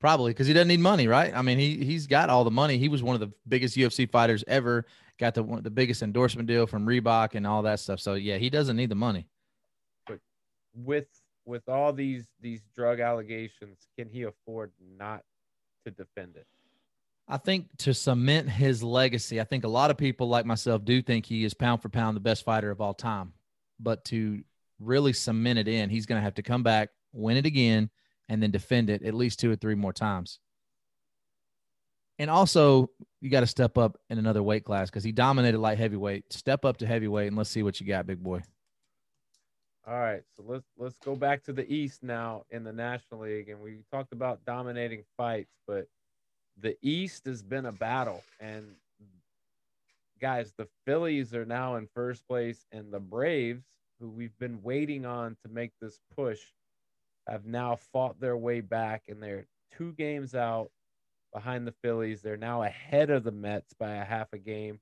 Probably because he doesn't need money, right? I mean, he he's got all the money. He was one of the biggest UFC fighters ever. Got the one the biggest endorsement deal from Reebok and all that stuff. So yeah, he doesn't need the money.
But with with all these these drug allegations, can he afford not to defend it?
I think to cement his legacy, I think a lot of people like myself do think he is pound for pound the best fighter of all time. But to really cement it in, he's going to have to come back, win it again, and then defend it at least two or three more times. And also, you got to step up in another weight class because he dominated light heavyweight. Step up to heavyweight and let's see what you got, big boy.
All right, so let's let's go back to the East now in the National League, and we talked about dominating fights, but the East has been a battle, and guys, the Phillies are now in first place, and the Braves, who we've been waiting on to make this push, have now fought their way back, and they're two games out behind the Phillies. They're now ahead of the Mets by a half a game.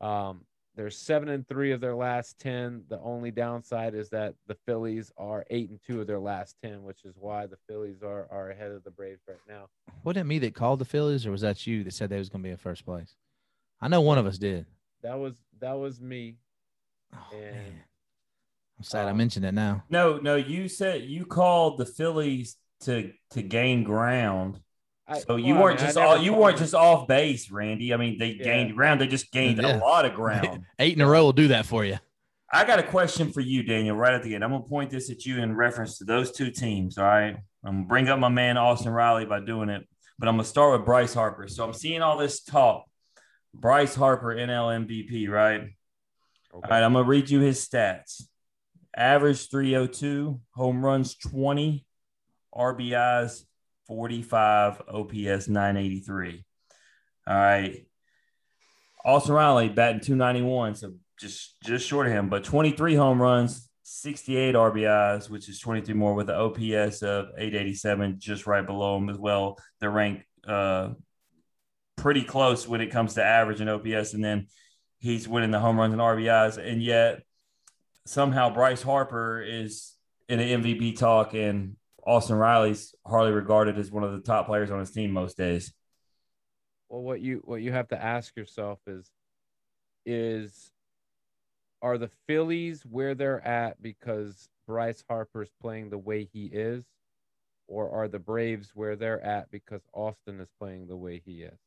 Um, they're seven and three of their last ten. The only downside is that the Phillies are eight and two of their last ten, which is why the Phillies are are ahead of the Braves right now.
Wasn't it me that called the Phillies, or was that you that said they was going to be in first place? I know one of us did.
That was that was me.
Oh,
And-
man. I'm sad I
um,
mentioned it now.
No, no, you said you called the Phillies to to gain ground.
I,
So you
well,
weren't
mean,
just all, you weren't just off base, Randy. I mean, they
Yeah.
gained ground. They just gained
Yeah.
a lot of ground.
Eight in a row will do that for you.
I got a question for you, Daniel, right at the end. I'm gonna point this at you in reference to those two teams. All right. I'm gonna bring up my man Austin Riley by doing it, but I'm gonna start with Bryce Harper. So I'm seeing all this talk. Bryce Harper NL MVP, right?
Okay.
All right, I'm gonna read you his stats. Average 302, home runs 20, RBIs 45, OPS 983. All right. Austin Riley batting 291, so just just short of him, but 23 home runs, 68 RBIs, which is 23 more with an OPS of 887, just right below him as well. They're ranked uh, pretty close when it comes to average and OPS, and then he's winning the home runs and RBIs, and yet somehow Bryce Harper is in an MVP talk, and Austin Riley's hardly regarded as one of the top players on his team most days.
Well, what you what you have to ask yourself is, is are the Phillies where they're at because Bryce Harper's playing the way he is, or are the Braves where they're at because Austin is playing the way he is?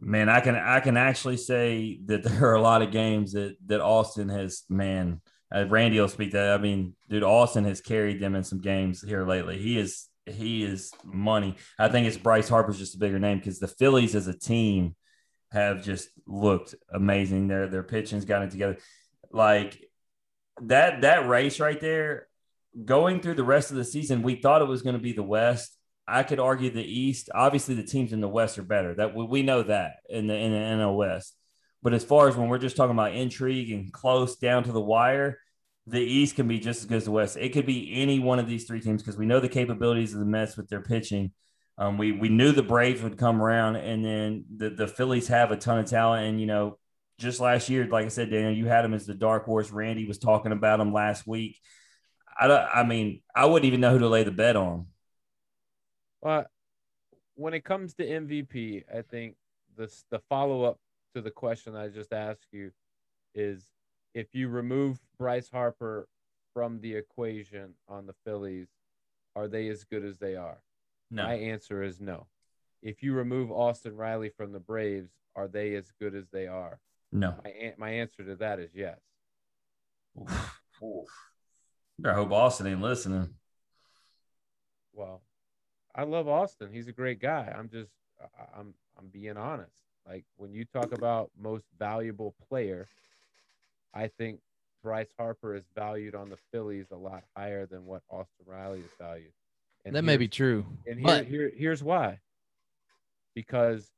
Man, I can I can actually say that there are a lot of games that that Austin has. Man, uh, Randy will speak to that. I mean, dude, Austin has carried them in some games here lately. He is he is money. I think it's Bryce Harper's just a bigger name because the Phillies as a team have just looked amazing. Their their pitching's gotten it together. Like that that race right there, going through the rest of the season, we thought it was going to be the West. I could argue the East. Obviously, the teams in the West are better. That we, we know that in the in the NL West. But as far as when we're just talking about intrigue and close down to the wire, the East can be just as good as the West. It could be any one of these three teams because we know the capabilities of the Mets with their pitching. Um, we we knew the Braves would come around, and then the the Phillies have a ton of talent. And you know, just last year, like I said, Daniel, you had them as the dark horse. Randy was talking about them last week. I don't, I mean, I wouldn't even know who to lay the bet on.
Well, when it comes to MVP, I think this the follow up to the question I just asked you is if you remove Bryce Harper from the equation on the Phillies, are they as good as they are?
No.
My answer is no. If you remove Austin Riley from the Braves, are they as good as they are?
No.
My my answer to that is yes.
Oof. Oof. Better hope Austin ain't listening.
Well, I love Austin. He's a great guy. I'm just I'm I'm being honest. Like when you talk about most valuable player, I think Bryce Harper is valued on the Phillies a lot higher than what Austin Riley is valued. And
that may be true.
And here,
But
here, here's why. Because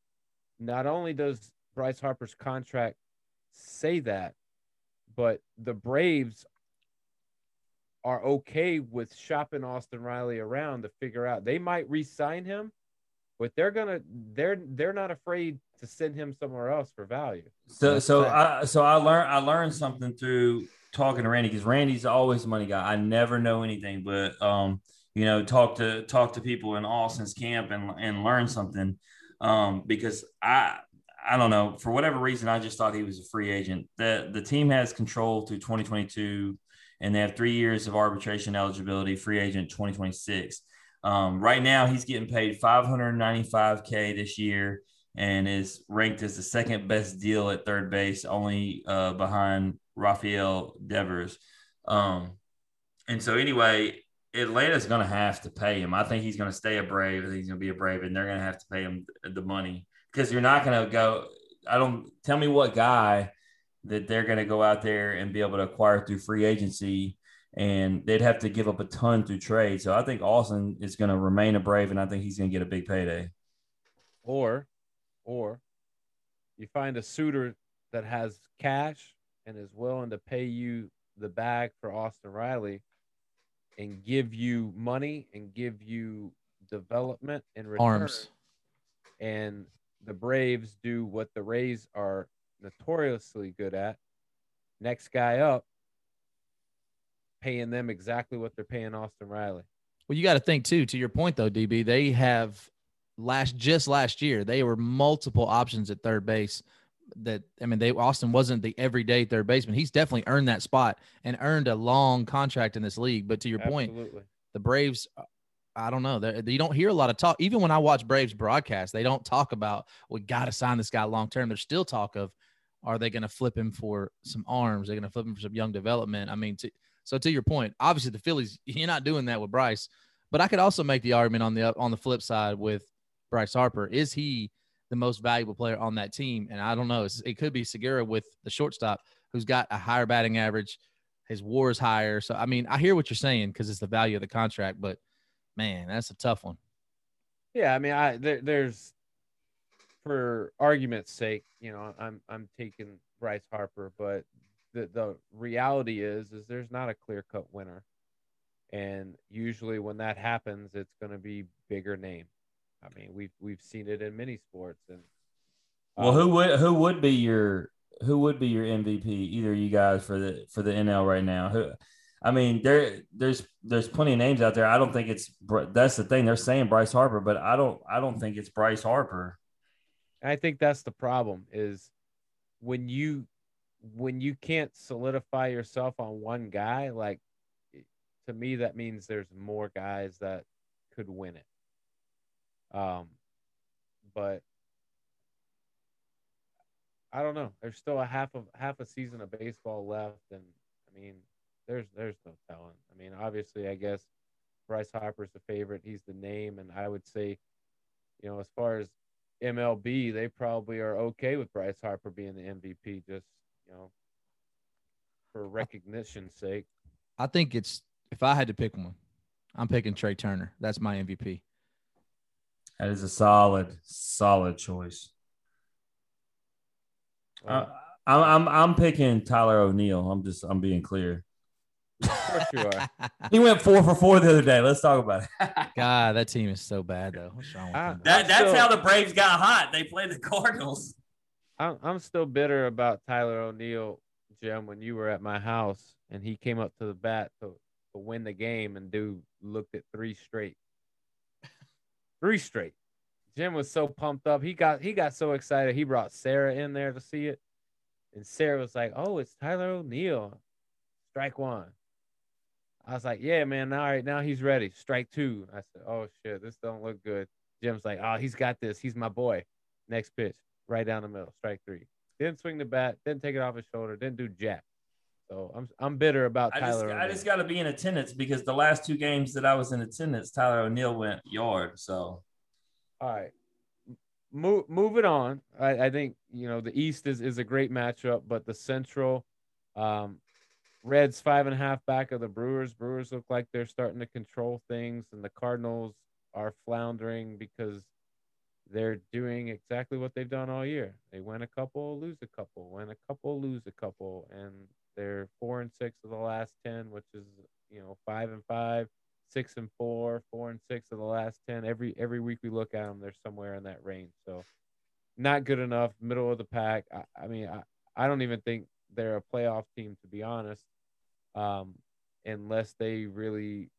not only does Bryce Harper's contract say that, but the Braves are okay with shopping Austin Riley around to figure out they might re-sign him, but they're gonna they're they're not afraid to send him somewhere else for value.
So
That's
so. I so I learned I learned something through talking to Randy because Randy's always a money guy. I never know anything, but um, you know, talk to talk to people in Austin's camp and and learn something. Um, because I I don't know for whatever reason I just thought he was a free agent. the The team has control through 2022, and they have three years of arbitration eligibility. Free agent 2026. Um, right now he's getting paid 595k this year and is ranked as the second best deal at third base, only uh, behind Rafael Devers. Um, and so, anyway, Atlanta's going to have to pay him. I think he's going to stay a Brave. I think he's going to be a Brave, and they're going to have to pay him the money because you're not going to go. I don't tell me what guy that they're going to go out there and be able to acquire through free agency. And they'd have to give up a ton through trade. So I think Austin is going to remain a Brave, and I think he's going to get a big payday.
Or or you find a suitor that has cash and is willing to pay you the bag for Austin Riley and give you money and give you development in return.
arms.
And the Braves do what the Rays are notoriously good at. Next guy up, paying them exactly what they're paying Austin Riley.
Well, you got to think too. To your point, though, DB, they have last just last year they were multiple options at third base. That I mean, they Austin wasn't the everyday third baseman. He's definitely earned that spot and earned a long contract in this league. But to your point, the Braves, I don't know. They you don't hear a lot of talk. Even when I watch Braves broadcast, they don't talk about we got to sign this guy long term. There's still talk of are they going to flip him for some arms? They're going to flip him for some young development. I mean, to, so to your point, obviously the Phillies, you're not doing that with Bryce. But I could also make the argument on the on the flip side with Bryce Harper. Is he the most valuable player on that team? And I don't know. It could be Segura with the shortstop, who's got a higher batting average. His WAR is higher. So I mean, I hear what you're saying because it's the value of the contract. But man, that's a tough one.
Yeah, I mean, I there, there's for argument's sake, you know, I'm I'm taking Bryce Harper, but the the reality is is there's not a clear cut winner, and usually when that happens, it's going to be bigger name. I mean, we've we've seen it in many sports, and
Well,
um,
who would who would be your who would be your MVP? Either you guys for the for the NL right now. Who, I mean, there there's there's plenty of names out there. I don't think it's that's the thing. They're saying Bryce Harper, but I don't I don't think it's Bryce Harper.
I think that's the problem is when you when you can't solidify yourself on one guy, like to me that means there's more guys that could win it. Um but I don't know. There's still a half of half a season of baseball left and I mean there's there's no telling. I mean, obviously I guess Bryce Harper's the favorite. He's the name and I would say you know, as far as MLB, they probably are okay with Bryce Harper being the MVP, just you know, for recognition's sake.
I think it's if I had to pick one, I'm picking Trea Turner. That's my MVP.
That is a solid solid choice. Uh, I'm I'm I'm picking Tyler O'Neill. I'm just I'm being clear.
of course you are.
He went four for four the other day. Let's talk about it.
God, that team is so bad though. What's wrong with
I-
them?
That that's
So-
how the Braves got hot. They played the Cardinals.
I'm I'm still bitter about Tyler O'Neill, Jim. When you were at my house and he came up to the bat to, to win the game, and dude looked at three straight, three straight. Jim was so pumped up. He got he got so excited. He brought Sarah in there to see it, and Sarah was like, "Oh, it's Tyler O'Neill, strike one." I was like, yeah, man. All right, now he's ready. Strike two. I said, oh shit, this don't look good. Jim's like, oh, he's got this. He's my boy. Next pitch, right down the middle, strike three. Didn't swing the bat. Didn't take it off his shoulder. Didn't do jack. So I'm I'm bitter about
I
Tyler.
just, I just got to be in attendance because the last two games that I was in attendance, Tyler O'Neill went yard. So,
all right, move move it on. I, I think you know the East is is a great matchup, but the Central, um, Reds five and a half back of the Brewers. Brewers look like they're starting to control things, and the Cardinals are floundering because they're doing exactly what they've done all year. They win a couple, lose a couple, win a couple, lose a couple, and they're four and six of the last ten, which is you know five and five, six and four, four and six of the last ten. Every every week we look at them, they're somewhere in that range. So not good enough, middle of the pack. I, I mean, I, I don't even think they're a playoff team to be honest, um, unless they really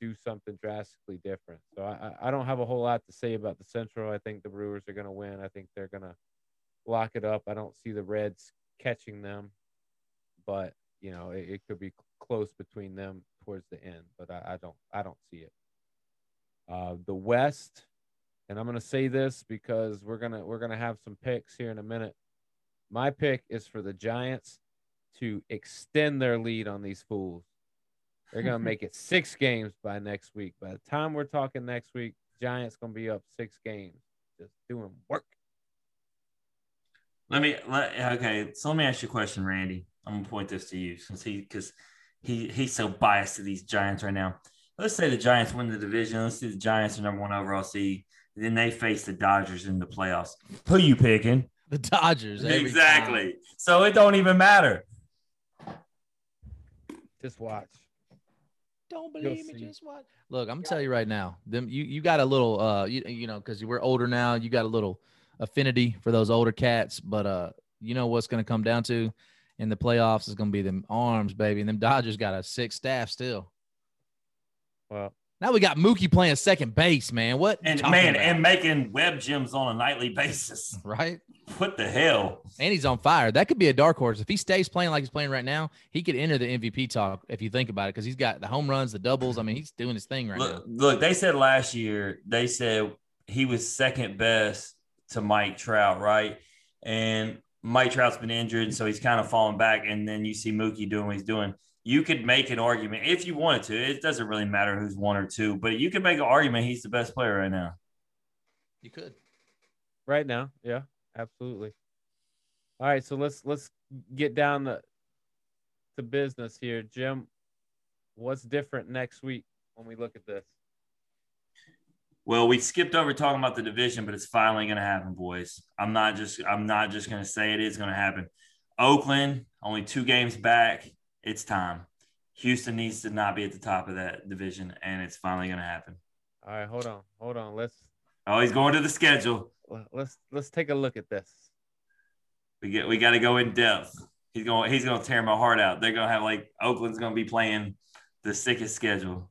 do something drastically different. So I, I don't have a whole lot to say about the Central. I think the Brewers are going to win. I think they're going to lock it up. I don't see the Reds catching them but you know it, it could be close between them towards the end. But I, I don't I don't see it. Uh, the West, and I'm gonna say this because we're gonna we're gonna have some picks here in a minute. My pick is for the Giants to extend their lead on these fools. They're gonna make it six games by next week. By the time we're talking next week, Giants gonna be up six games, just doing work.
Let me let okay. So let me ask you a question, Randy. I'm gonna point this to you since he because he he's so biased to these Giants right now. Let's say the Giants win the division. Let's see the Giants are number one overall seed. Then they face the Dodgers in the playoffs. Who you picking?
The Dodgers.
Exactly.
Time.
So it don't even matter.
Just watch.
Don't believe me, just watch. Look, I'm gonna tell you right now. Them you you got a little uh you, you know because we're older now. You got a little affinity for those older cats, but uh you know what's gonna come down to in the playoffs is going to be them arms, baby. And them Dodgers got a six staff still.
Well,
now we got Mookie playing second base, man. What?
And man, about? and making web gems on a nightly basis.
Right?
What the hell?
And he's on fire. That could be a dark horse. If he stays playing like he's playing right now, he could enter the MVP talk if you think about it, because he's got the home runs, the doubles. I mean, he's doing his thing right
look,
now.
Look, they said last year, they said he was second best to Mike Trout, right? And Mike Trout's been injured, so he's kind of falling back. And then you see Mookie doing what he's doing. You could make an argument if you wanted to. It doesn't really matter who's one or two, but you could make an argument he's the best player right now.
You could.
Right now, yeah, absolutely. All right, so let's let's get down the to business here, Jim. What's different next week when we look at this?
Well, we skipped over talking about the division, but it's finally going to happen, boys. I'm not just I'm not just going to say it is going to happen. Oakland only two games back. It's time. Houston needs to not be at the top of that division, and it's finally going to happen.
All right, hold on, hold on. Let's.
Oh, he's going to the schedule.
Let's let's take a look at this.
We get we got to go in depth. He's going he's going to tear my heart out. They're going to have like Oakland's going to be playing the sickest schedule.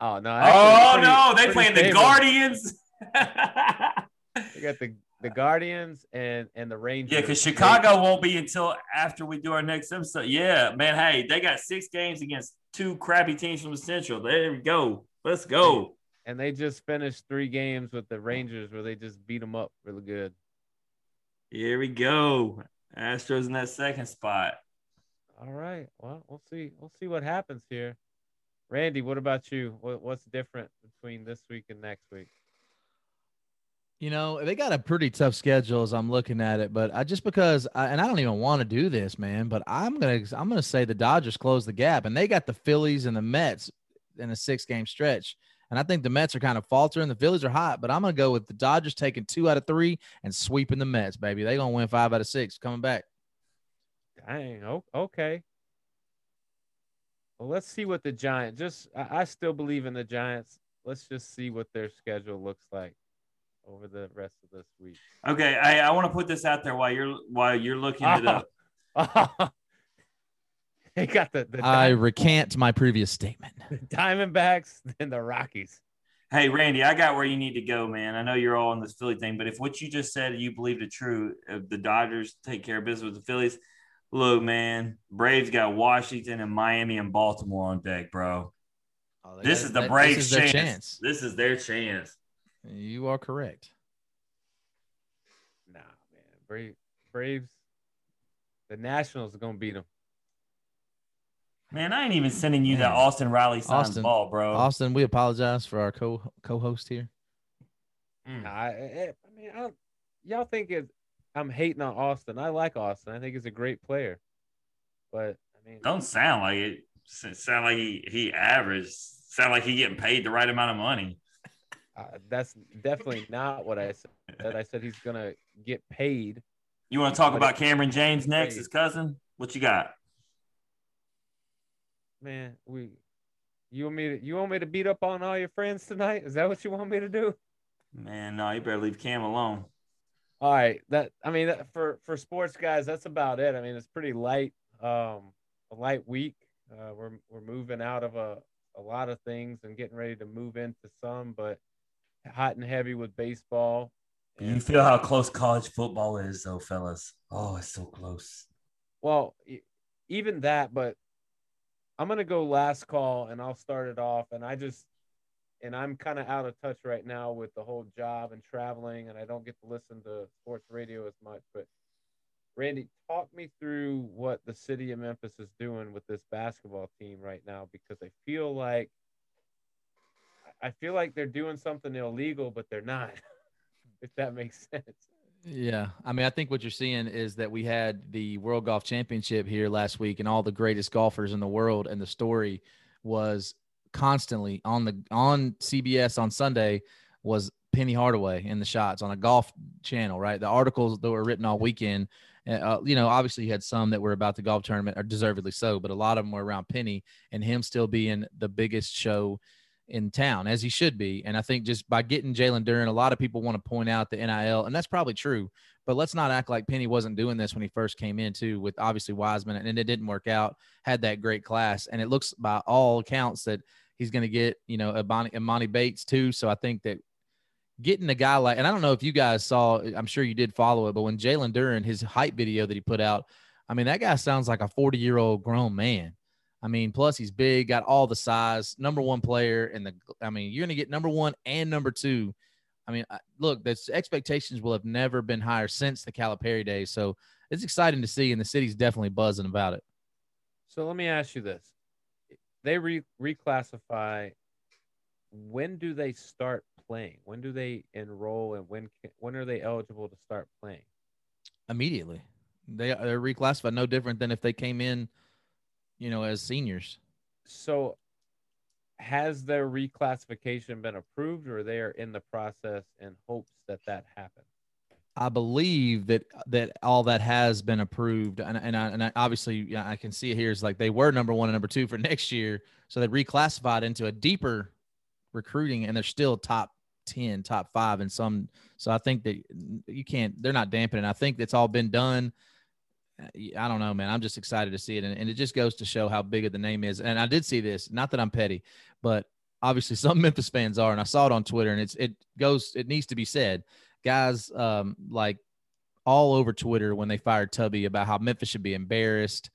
Oh no!
oh pretty, no! They playing the Guardians.
they got the the Guardians and and the Rangers.
Yeah, because Chicago won't be until after we do our next episode. Yeah, man. Hey, they got six games against two crappy teams from the Central. There we go. Let's go.
And they just finished three games with the Rangers where they just beat them up really good.
Here we go. Astros in that second spot.
All right. Well, we'll see. We'll see what happens here. Randy, what about you? What, what's different between this week and next week?
You know, they got a pretty tough schedule as I'm looking at it, but I just because I, and I don't even want to do this, man, but I'm going to I'm going to say the Dodgers close the gap and they got the Phillies and the Mets in a 6-game stretch. And I think the Mets are kind of faltering. The Phillies are hot, but I'm going to go with the Dodgers taking 2 out of 3 and sweeping the Mets, baby. They're going to win 5 out of 6 coming back.
Dang, okay. Well, let's see what the Giants. Just I, I still believe in the Giants. Let's just see what their schedule looks like over the rest of this week.
Okay, I, I want to put this out there while you're while you're looking it up.
they got the. the
I recant my previous statement.
The Diamondbacks and the Rockies.
Hey Randy, I got where you need to go, man. I know you're all on this Philly thing, but if what you just said you believe it true, if the Dodgers take care of business with the Phillies, Look, man, Braves got Washington and Miami and Baltimore on deck, bro.
Oh,
This
got-
is the
that-
Braves'
This is
chance.
chance.
This is their chance.
You are correct.
Nah, man. Braves, Braves, the Nationals are gonna beat them.
Man, I ain't even sending you that
Man.
Austin Riley signed
Austin-
ball, bro.
Austin, we apologize for our co co-host here.
Mm.
Nah, I, I, I mean, I, y'all think it, I'm hating on Austin. I like Austin. I think he's a great player. But I mean,
Don't sound like it. Sound like he he average. Sound like he getting paid the right amount of money.
uh, that's definitely not what I said. I said he's gonna get paid.
You want to talk about Cameron James next, his cousin? What you got?
Man, we, you want me to, you want me to beat up on all your friends tonight? Is that what you want me to do?
Man, no, you better leave Cam alone.
All right, that I mean that, for for sports guys, that's about it. I mean, it's pretty light, um, a light week. Uh, we're we're moving out of a a lot of things and getting ready to move into some, but hot and heavy with baseball.
You feel how close college football is, though, fellas. Oh, it's so close.
Well, even that, but I'm gonna go last call and I'll start it off. And I just, and I'm kind of out of touch right now with the whole job and traveling, and I don't get to listen to sports radio as much. But Randy, talk me through what the city of Memphis is doing with this basketball team right now, because I feel like, I feel like they're doing something illegal, but they're not. if that makes sense.
Yeah, I mean, I think what you're seeing is that we had the World Golf Championship here last week, and all the greatest golfers in the world, and the story was constantly on the on CBS on Sunday was Penny Hardaway in the shots on a golf channel, right? The articles that were written all weekend, uh, you know, obviously you had some that were about the golf tournament, or deservedly so, but a lot of them were around Penny and him still being the biggest show in town as he should be. And I think just by getting Jalen Duren, a lot of people want to point out the NIL, and that's probably true. But let's not act like Penny wasn't doing this when he first came in, too, with obviously Wiseman, and it didn't work out. Had that great class, and it looks by all accounts that he's going to get, you know, Imani, Imani Bates too. So I think that getting a guy like, and I don't know if you guys saw, I'm sure you did follow it, but when Jalen Duren, his hype video that he put out, I mean, that guy sounds like a 40 year old grown man. I mean, plus he's big, got all the size, number one player. And the, I mean, you're going to get number one and number two. I mean, look, the expectations will have never been higher since the Calipari days. So it's exciting to see, and the city's definitely buzzing about it.
So let me ask you this: They re- reclassify. When do they start playing? When do they enroll, and when ca- when are they eligible to start playing?
Immediately, they they're reclassified, no different than if they came in, you know, as seniors.
So, has their reclassification been approved, or they are in the process in hopes that that happens?
I believe that that all that has been approved, and and, I, and I, obviously yeah, I can see it here is like they were number one and number two for next year, so they reclassified into a deeper recruiting, and they're still top ten, top five in some. So I think that you can't. They're not dampening. I think that's all been done. I don't know, man. I'm just excited to see it, and, and it just goes to show how big of the name is. And I did see this. Not that I'm petty, but obviously some Memphis fans are, and I saw it on Twitter, and it's it goes. It needs to be said guys um, like all over Twitter when they fired Tubby about how Memphis should be embarrassed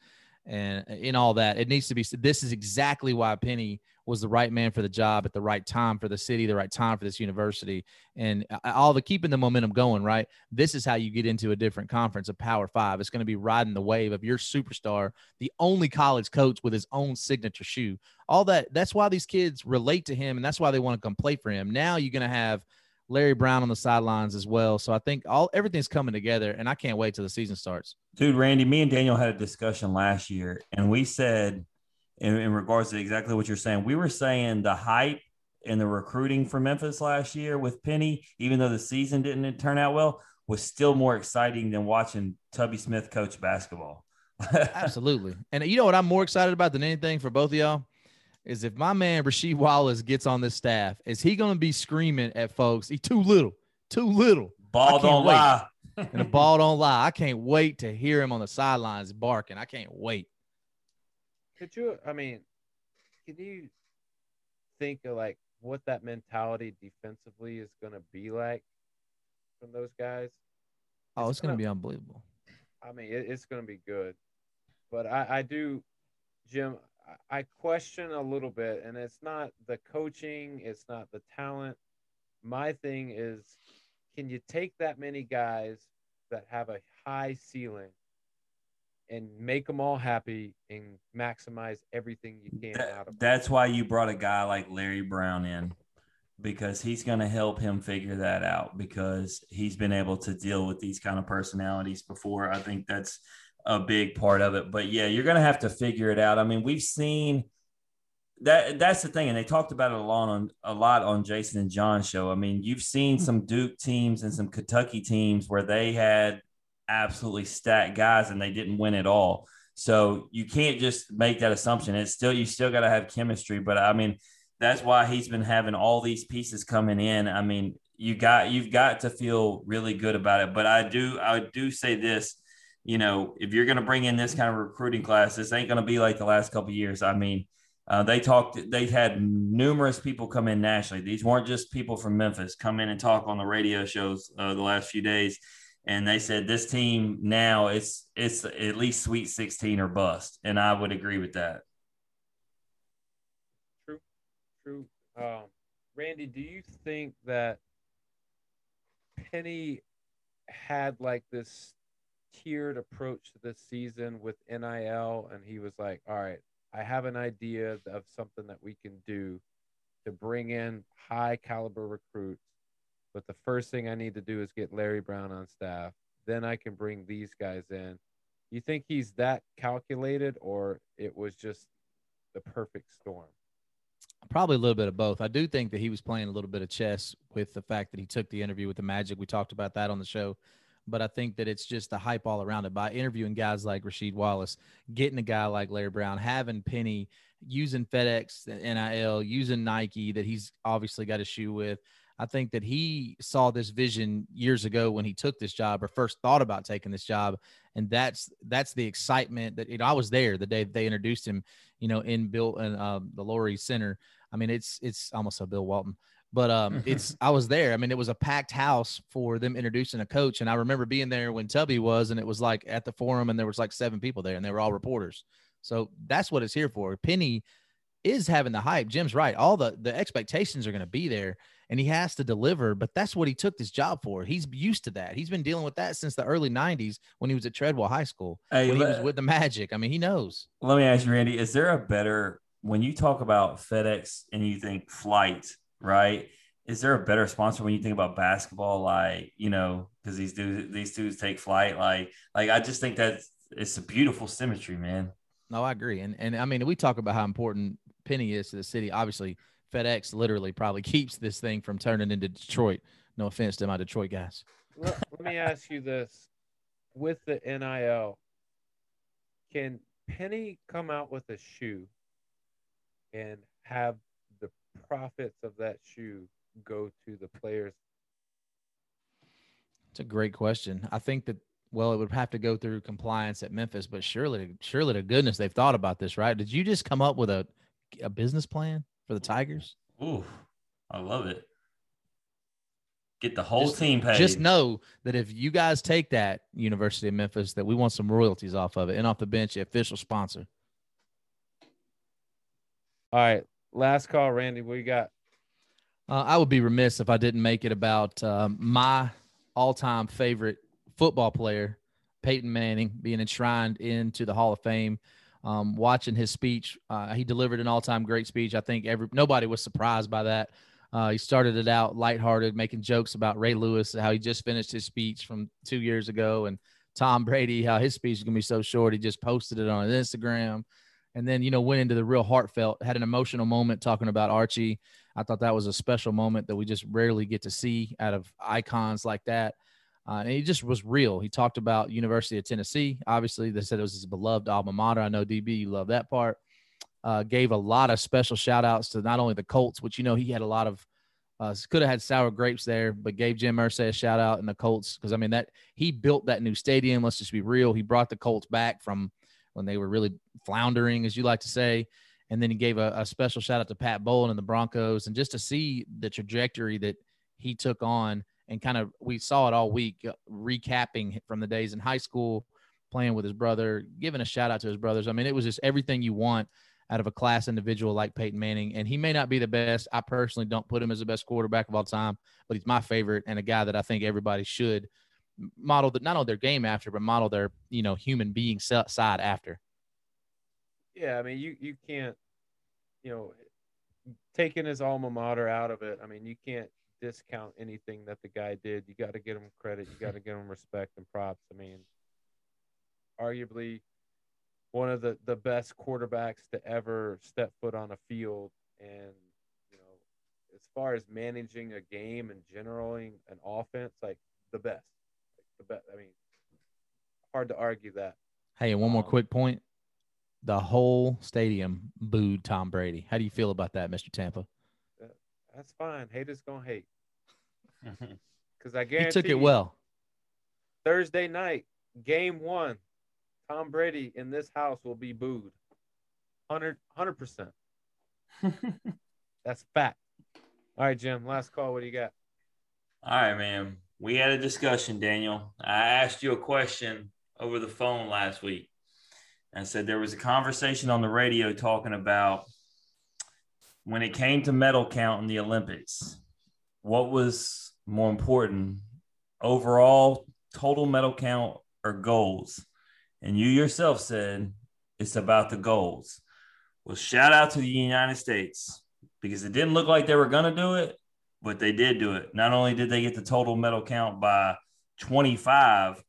and in all that. It needs to be. This is exactly why Penny was the right man for the job at the right time for the city, the right time for this university, and all the keeping the momentum going. Right. This is how you get into a different conference, a Power Five. It's going to be riding the wave of your superstar, the only college coach with his own signature shoe. All that. That's why these kids relate to him, and that's why they want to come play for him. Now you're going to have Larry Brown on the sidelines as well. So I think all everything's coming together, and I can't wait till the season starts.
Dude, Randy, me and Daniel had a discussion last year, and we said, in, in regards to exactly what you're saying, we were saying the hype and the recruiting for Memphis last year with Penny, even though the season didn't turn out well, was still more exciting than watching Tubby Smith coach basketball.
Absolutely. And you know what I'm more excited about than anything for both of y'all? Is if my man Rasheed Wallace gets on this staff, is he going to be screaming at folks? He too little, too little.
Ball don't
wait.
lie.
and the ball don't lie. I can't wait to hear him on the sidelines barking. I can't wait.
Could you? I mean, can you think of like what that mentality defensively is going to be like from those guys?
Oh,
It's
it's going to be unbelievable.
I mean, it, it's going to be good. but I, I do, Jim. I question a little bit, and it's not the coaching, it's not the talent. My thing is, can you take that many guys that have a high ceiling and make them all happy and maximize everything you can
That-
out of them?
that's why you brought a guy like Larry Brown in because he's going to help him figure that out because he's been able to deal with these kind of personalities before. I think that's a big part of it. But yeah, you're going to have to figure it out. I mean, we've seen that that's the thing and they talked about it a lot on a lot on Jason and John's show. I mean, you've seen some Duke teams and some Kentucky teams where they had absolutely stacked guys and they didn't win at all. So you can't just make that assumption. It's still you still got to have chemistry, but I mean that's why he's been having all these pieces coming in. I mean, you got you've got to feel really good about it. But I do I do say this, you know, if you're going to bring in this kind of recruiting class, this ain't going to be like the last couple years. I mean, uh, they talked. they've had numerous people come in nationally. These weren't just people from Memphis come in and talk on the radio shows uh, the last few days, and they said this team now it's it's at least Sweet 16 or bust, and I would agree with that.
True, true. Um, Randy, do you think that Penny had like this tiered approach to this season with NIL, and he was like, "All right, I have an idea of something that we can do to bring in high caliber recruits, but the first thing I need to do is get Larry Brown on staff. Then I can bring these guys in." You think he's that calculated, or it was just the perfect storm?
Probably a little bit of both. I do think that he was playing a little bit of chess with the fact that he took the interview with the Magic. We talked about that on the show. But I think that it's just the hype all around it by interviewing guys like Rasheed Wallace, getting a guy like Larry Brown, having Penny using FedEx, NIL, using Nike that he's obviously got a shoe with. I think that he saw this vision years ago when he took this job or first thought about taking this job, and that's that's the excitement that you know I was there the day they introduced him, you know, in Bill and uh, the Laurie Center. I mean, it's it's almost a Bill Walton, but um, it's I was there. I mean, it was a packed house for them introducing a coach, and I remember being there when Tubby was, and it was like at the forum, and there was like seven people there, and they were all reporters. So that's what it's here for. Penny is having the hype. Jim's right. All the the expectations are going to be there, and he has to deliver. But that's what he took this job for. He's used to that. He's been dealing with that since the early '90s when he was at Treadwell High School.
Hey,
when he was with the Magic. I mean, he knows.
Let me ask you, Randy, is there a better when you talk about FedEx and you think flight, right? Is there a better sponsor when you think about basketball? Like, you know, because these dudes these dudes take flight. Like, like I just think that it's a beautiful symmetry, man.
No, I agree. And and I mean, we talk about how important Penny is to the city. Obviously, FedEx literally probably keeps this thing from turning into Detroit. No offense to my Detroit guys.
let, let me ask you this with the NIL, can Penny come out with a shoe and have the profits of that shoe go to the players?
It's a great question. I think that well, it would have to go through compliance at Memphis, but surely, surely to goodness, they've thought about this, right? Did you just come up with a a business plan for the Tigers?
Ooh, I love it. Get the whole
Just-
team paid.
Just know that if you guys take that University of Memphis, that we want some royalties off of it and off the bench, the official sponsor.
All right, last call, Randy. What you got?
Uh, I would be remiss if I didn't make it about um, my all-time favorite football player, Peyton Manning, being enshrined into the Hall of Fame. Um, watching his speech, uh, he delivered an all-time great speech. I think every nobody was surprised by that. Uh, he started it out lighthearted, making jokes about Ray Lewis, how he just finished his speech from two years ago, and Tom Brady, how his speech is gonna be so short. He just posted it on Instagram, and then you know went into the real heartfelt, had an emotional moment talking about Archie. I thought that was a special moment that we just rarely get to see out of icons like that. Uh, and he just was real. He talked about University of Tennessee. Obviously, they said it was his beloved alma mater. I know DB, you love that part. Uh, gave a lot of special shout outs to not only the Colts, which you know he had a lot of uh, could have had sour grapes there, but gave Jim Irsay a shout out in the Colts because I mean that he built that new stadium. Let's just be real. He brought the Colts back from when they were really floundering, as you like to say. And then he gave a, a special shout out to Pat Bowlen and the Broncos, and just to see the trajectory that he took on, and kind of we saw it all week, uh, recapping from the days in high school playing with his brother, giving a shout out to his brothers. I mean, it was just everything you want out of a class individual like Peyton Manning. And he may not be the best. I personally don't put him as the best quarterback of all time, but he's my favorite and a guy that I think everybody should model that not only their game after, but model their you know human being side after.
Yeah, I mean, you you can't, you know, taking his alma mater out of it. I mean, you can't discount anything that the guy did. You got to give him credit. You got to give him respect and props. I mean, arguably one of the the best quarterbacks to ever step foot on a field, and you know, as far as managing a game and generating an offense, like the best, the best. I mean, hard to argue that.
Hey, and one more um, quick point. The whole stadium booed Tom Brady. How do you feel about that, Mr. Tampa?
That's fine. Haters gonna hate. Because I guarantee
he took it well.
Thursday night, game one, Tom Brady in this house will be booed. 100 percent. That's fact. All right, Jim. Last call. What do you got?
All right, man. We had a discussion, Daniel. I asked you a question over the phone last week. I said there was a conversation on the radio talking about when it came to medal count in the Olympics, what was more important, overall total medal count or goals? And you yourself said it's about the goals. Well, shout out to the United States because it didn't look like they were going to do it, but they did do it. Not only did they get the total medal count by 25,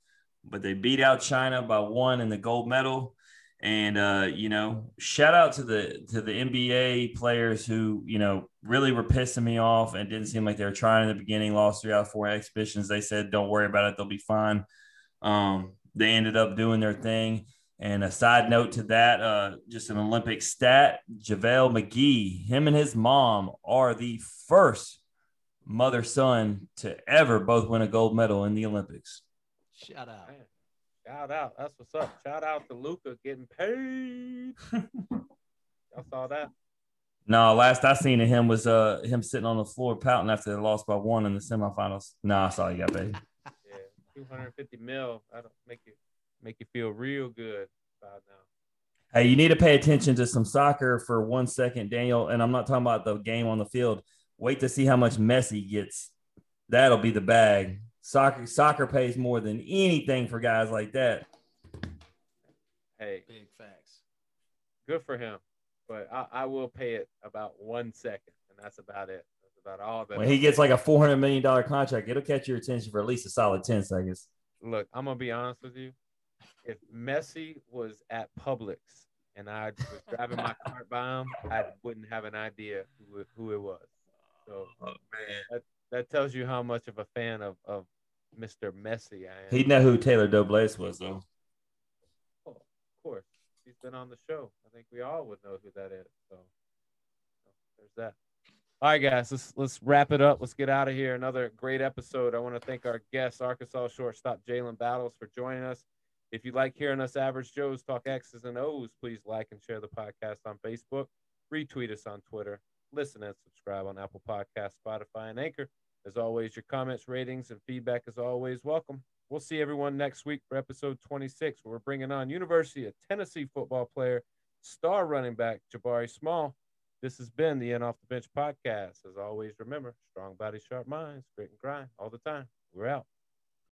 but they beat out China by one in the gold medal. And uh, you know, shout out to the to the NBA players who you know really were pissing me off and didn't seem like they were trying in the beginning. Lost three out of four exhibitions. They said, "Don't worry about it; they'll be fine." Um, they ended up doing their thing. And a side note to that, uh, just an Olympic stat: JaVale McGee, him and his mom are the first mother son to ever both win a gold medal in the Olympics.
Shout out. Man.
Shout out. That's what's up. Shout out to Luka getting paid. Y'all saw that?
No, last I seen of him was uh him sitting on the floor pouting after they lost by one in the semifinals. No, I saw you got paid.
yeah, two hundred fifty mil. That'll make you make you feel real good about now.
Hey, you need to pay attention to some soccer for one second, Daniel. And I'm not talking about the game on the field. Wait to see how much Messi gets. That'll be the bag. Soccer soccer pays more than anything for guys like that.
Hey,
big facts.
Good for him, but I, I will pay it about one second, and that's about it. That's about all that.
When he gets like a four hundred million dollar contract, it'll catch your attention for at least a solid ten seconds.
Look, I'm gonna be honest with you. If Messi was at Publix and I was driving my cart by him, I wouldn't have an idea who, who it was. So, oh, man. That, that tells you how much of a fan of, of Mr. Messi I am.
He'd know who Taylor Doblais was, though.
Oh, of course. He's been on the show. I think we all would know who that is. So, so there's that. All right, guys, let's let's wrap it up. Let's get out of here. Another great episode. I want to thank our guest, Arkansas shortstop Jalen Battles, for joining us. If you like hearing us average Joes talk X's and O's, please like and share the podcast on Facebook, retweet us on Twitter, listen and subscribe on Apple Podcasts, Spotify, and Anchor. As always, your comments, ratings, and feedback is always welcome. We'll see everyone next week for episode 26, where we're bringing on University of Tennessee football player, star running back Jabari Small. This has been the End Off the Bench podcast. As always, remember strong body, sharp minds, grit and grind all the time. We're out.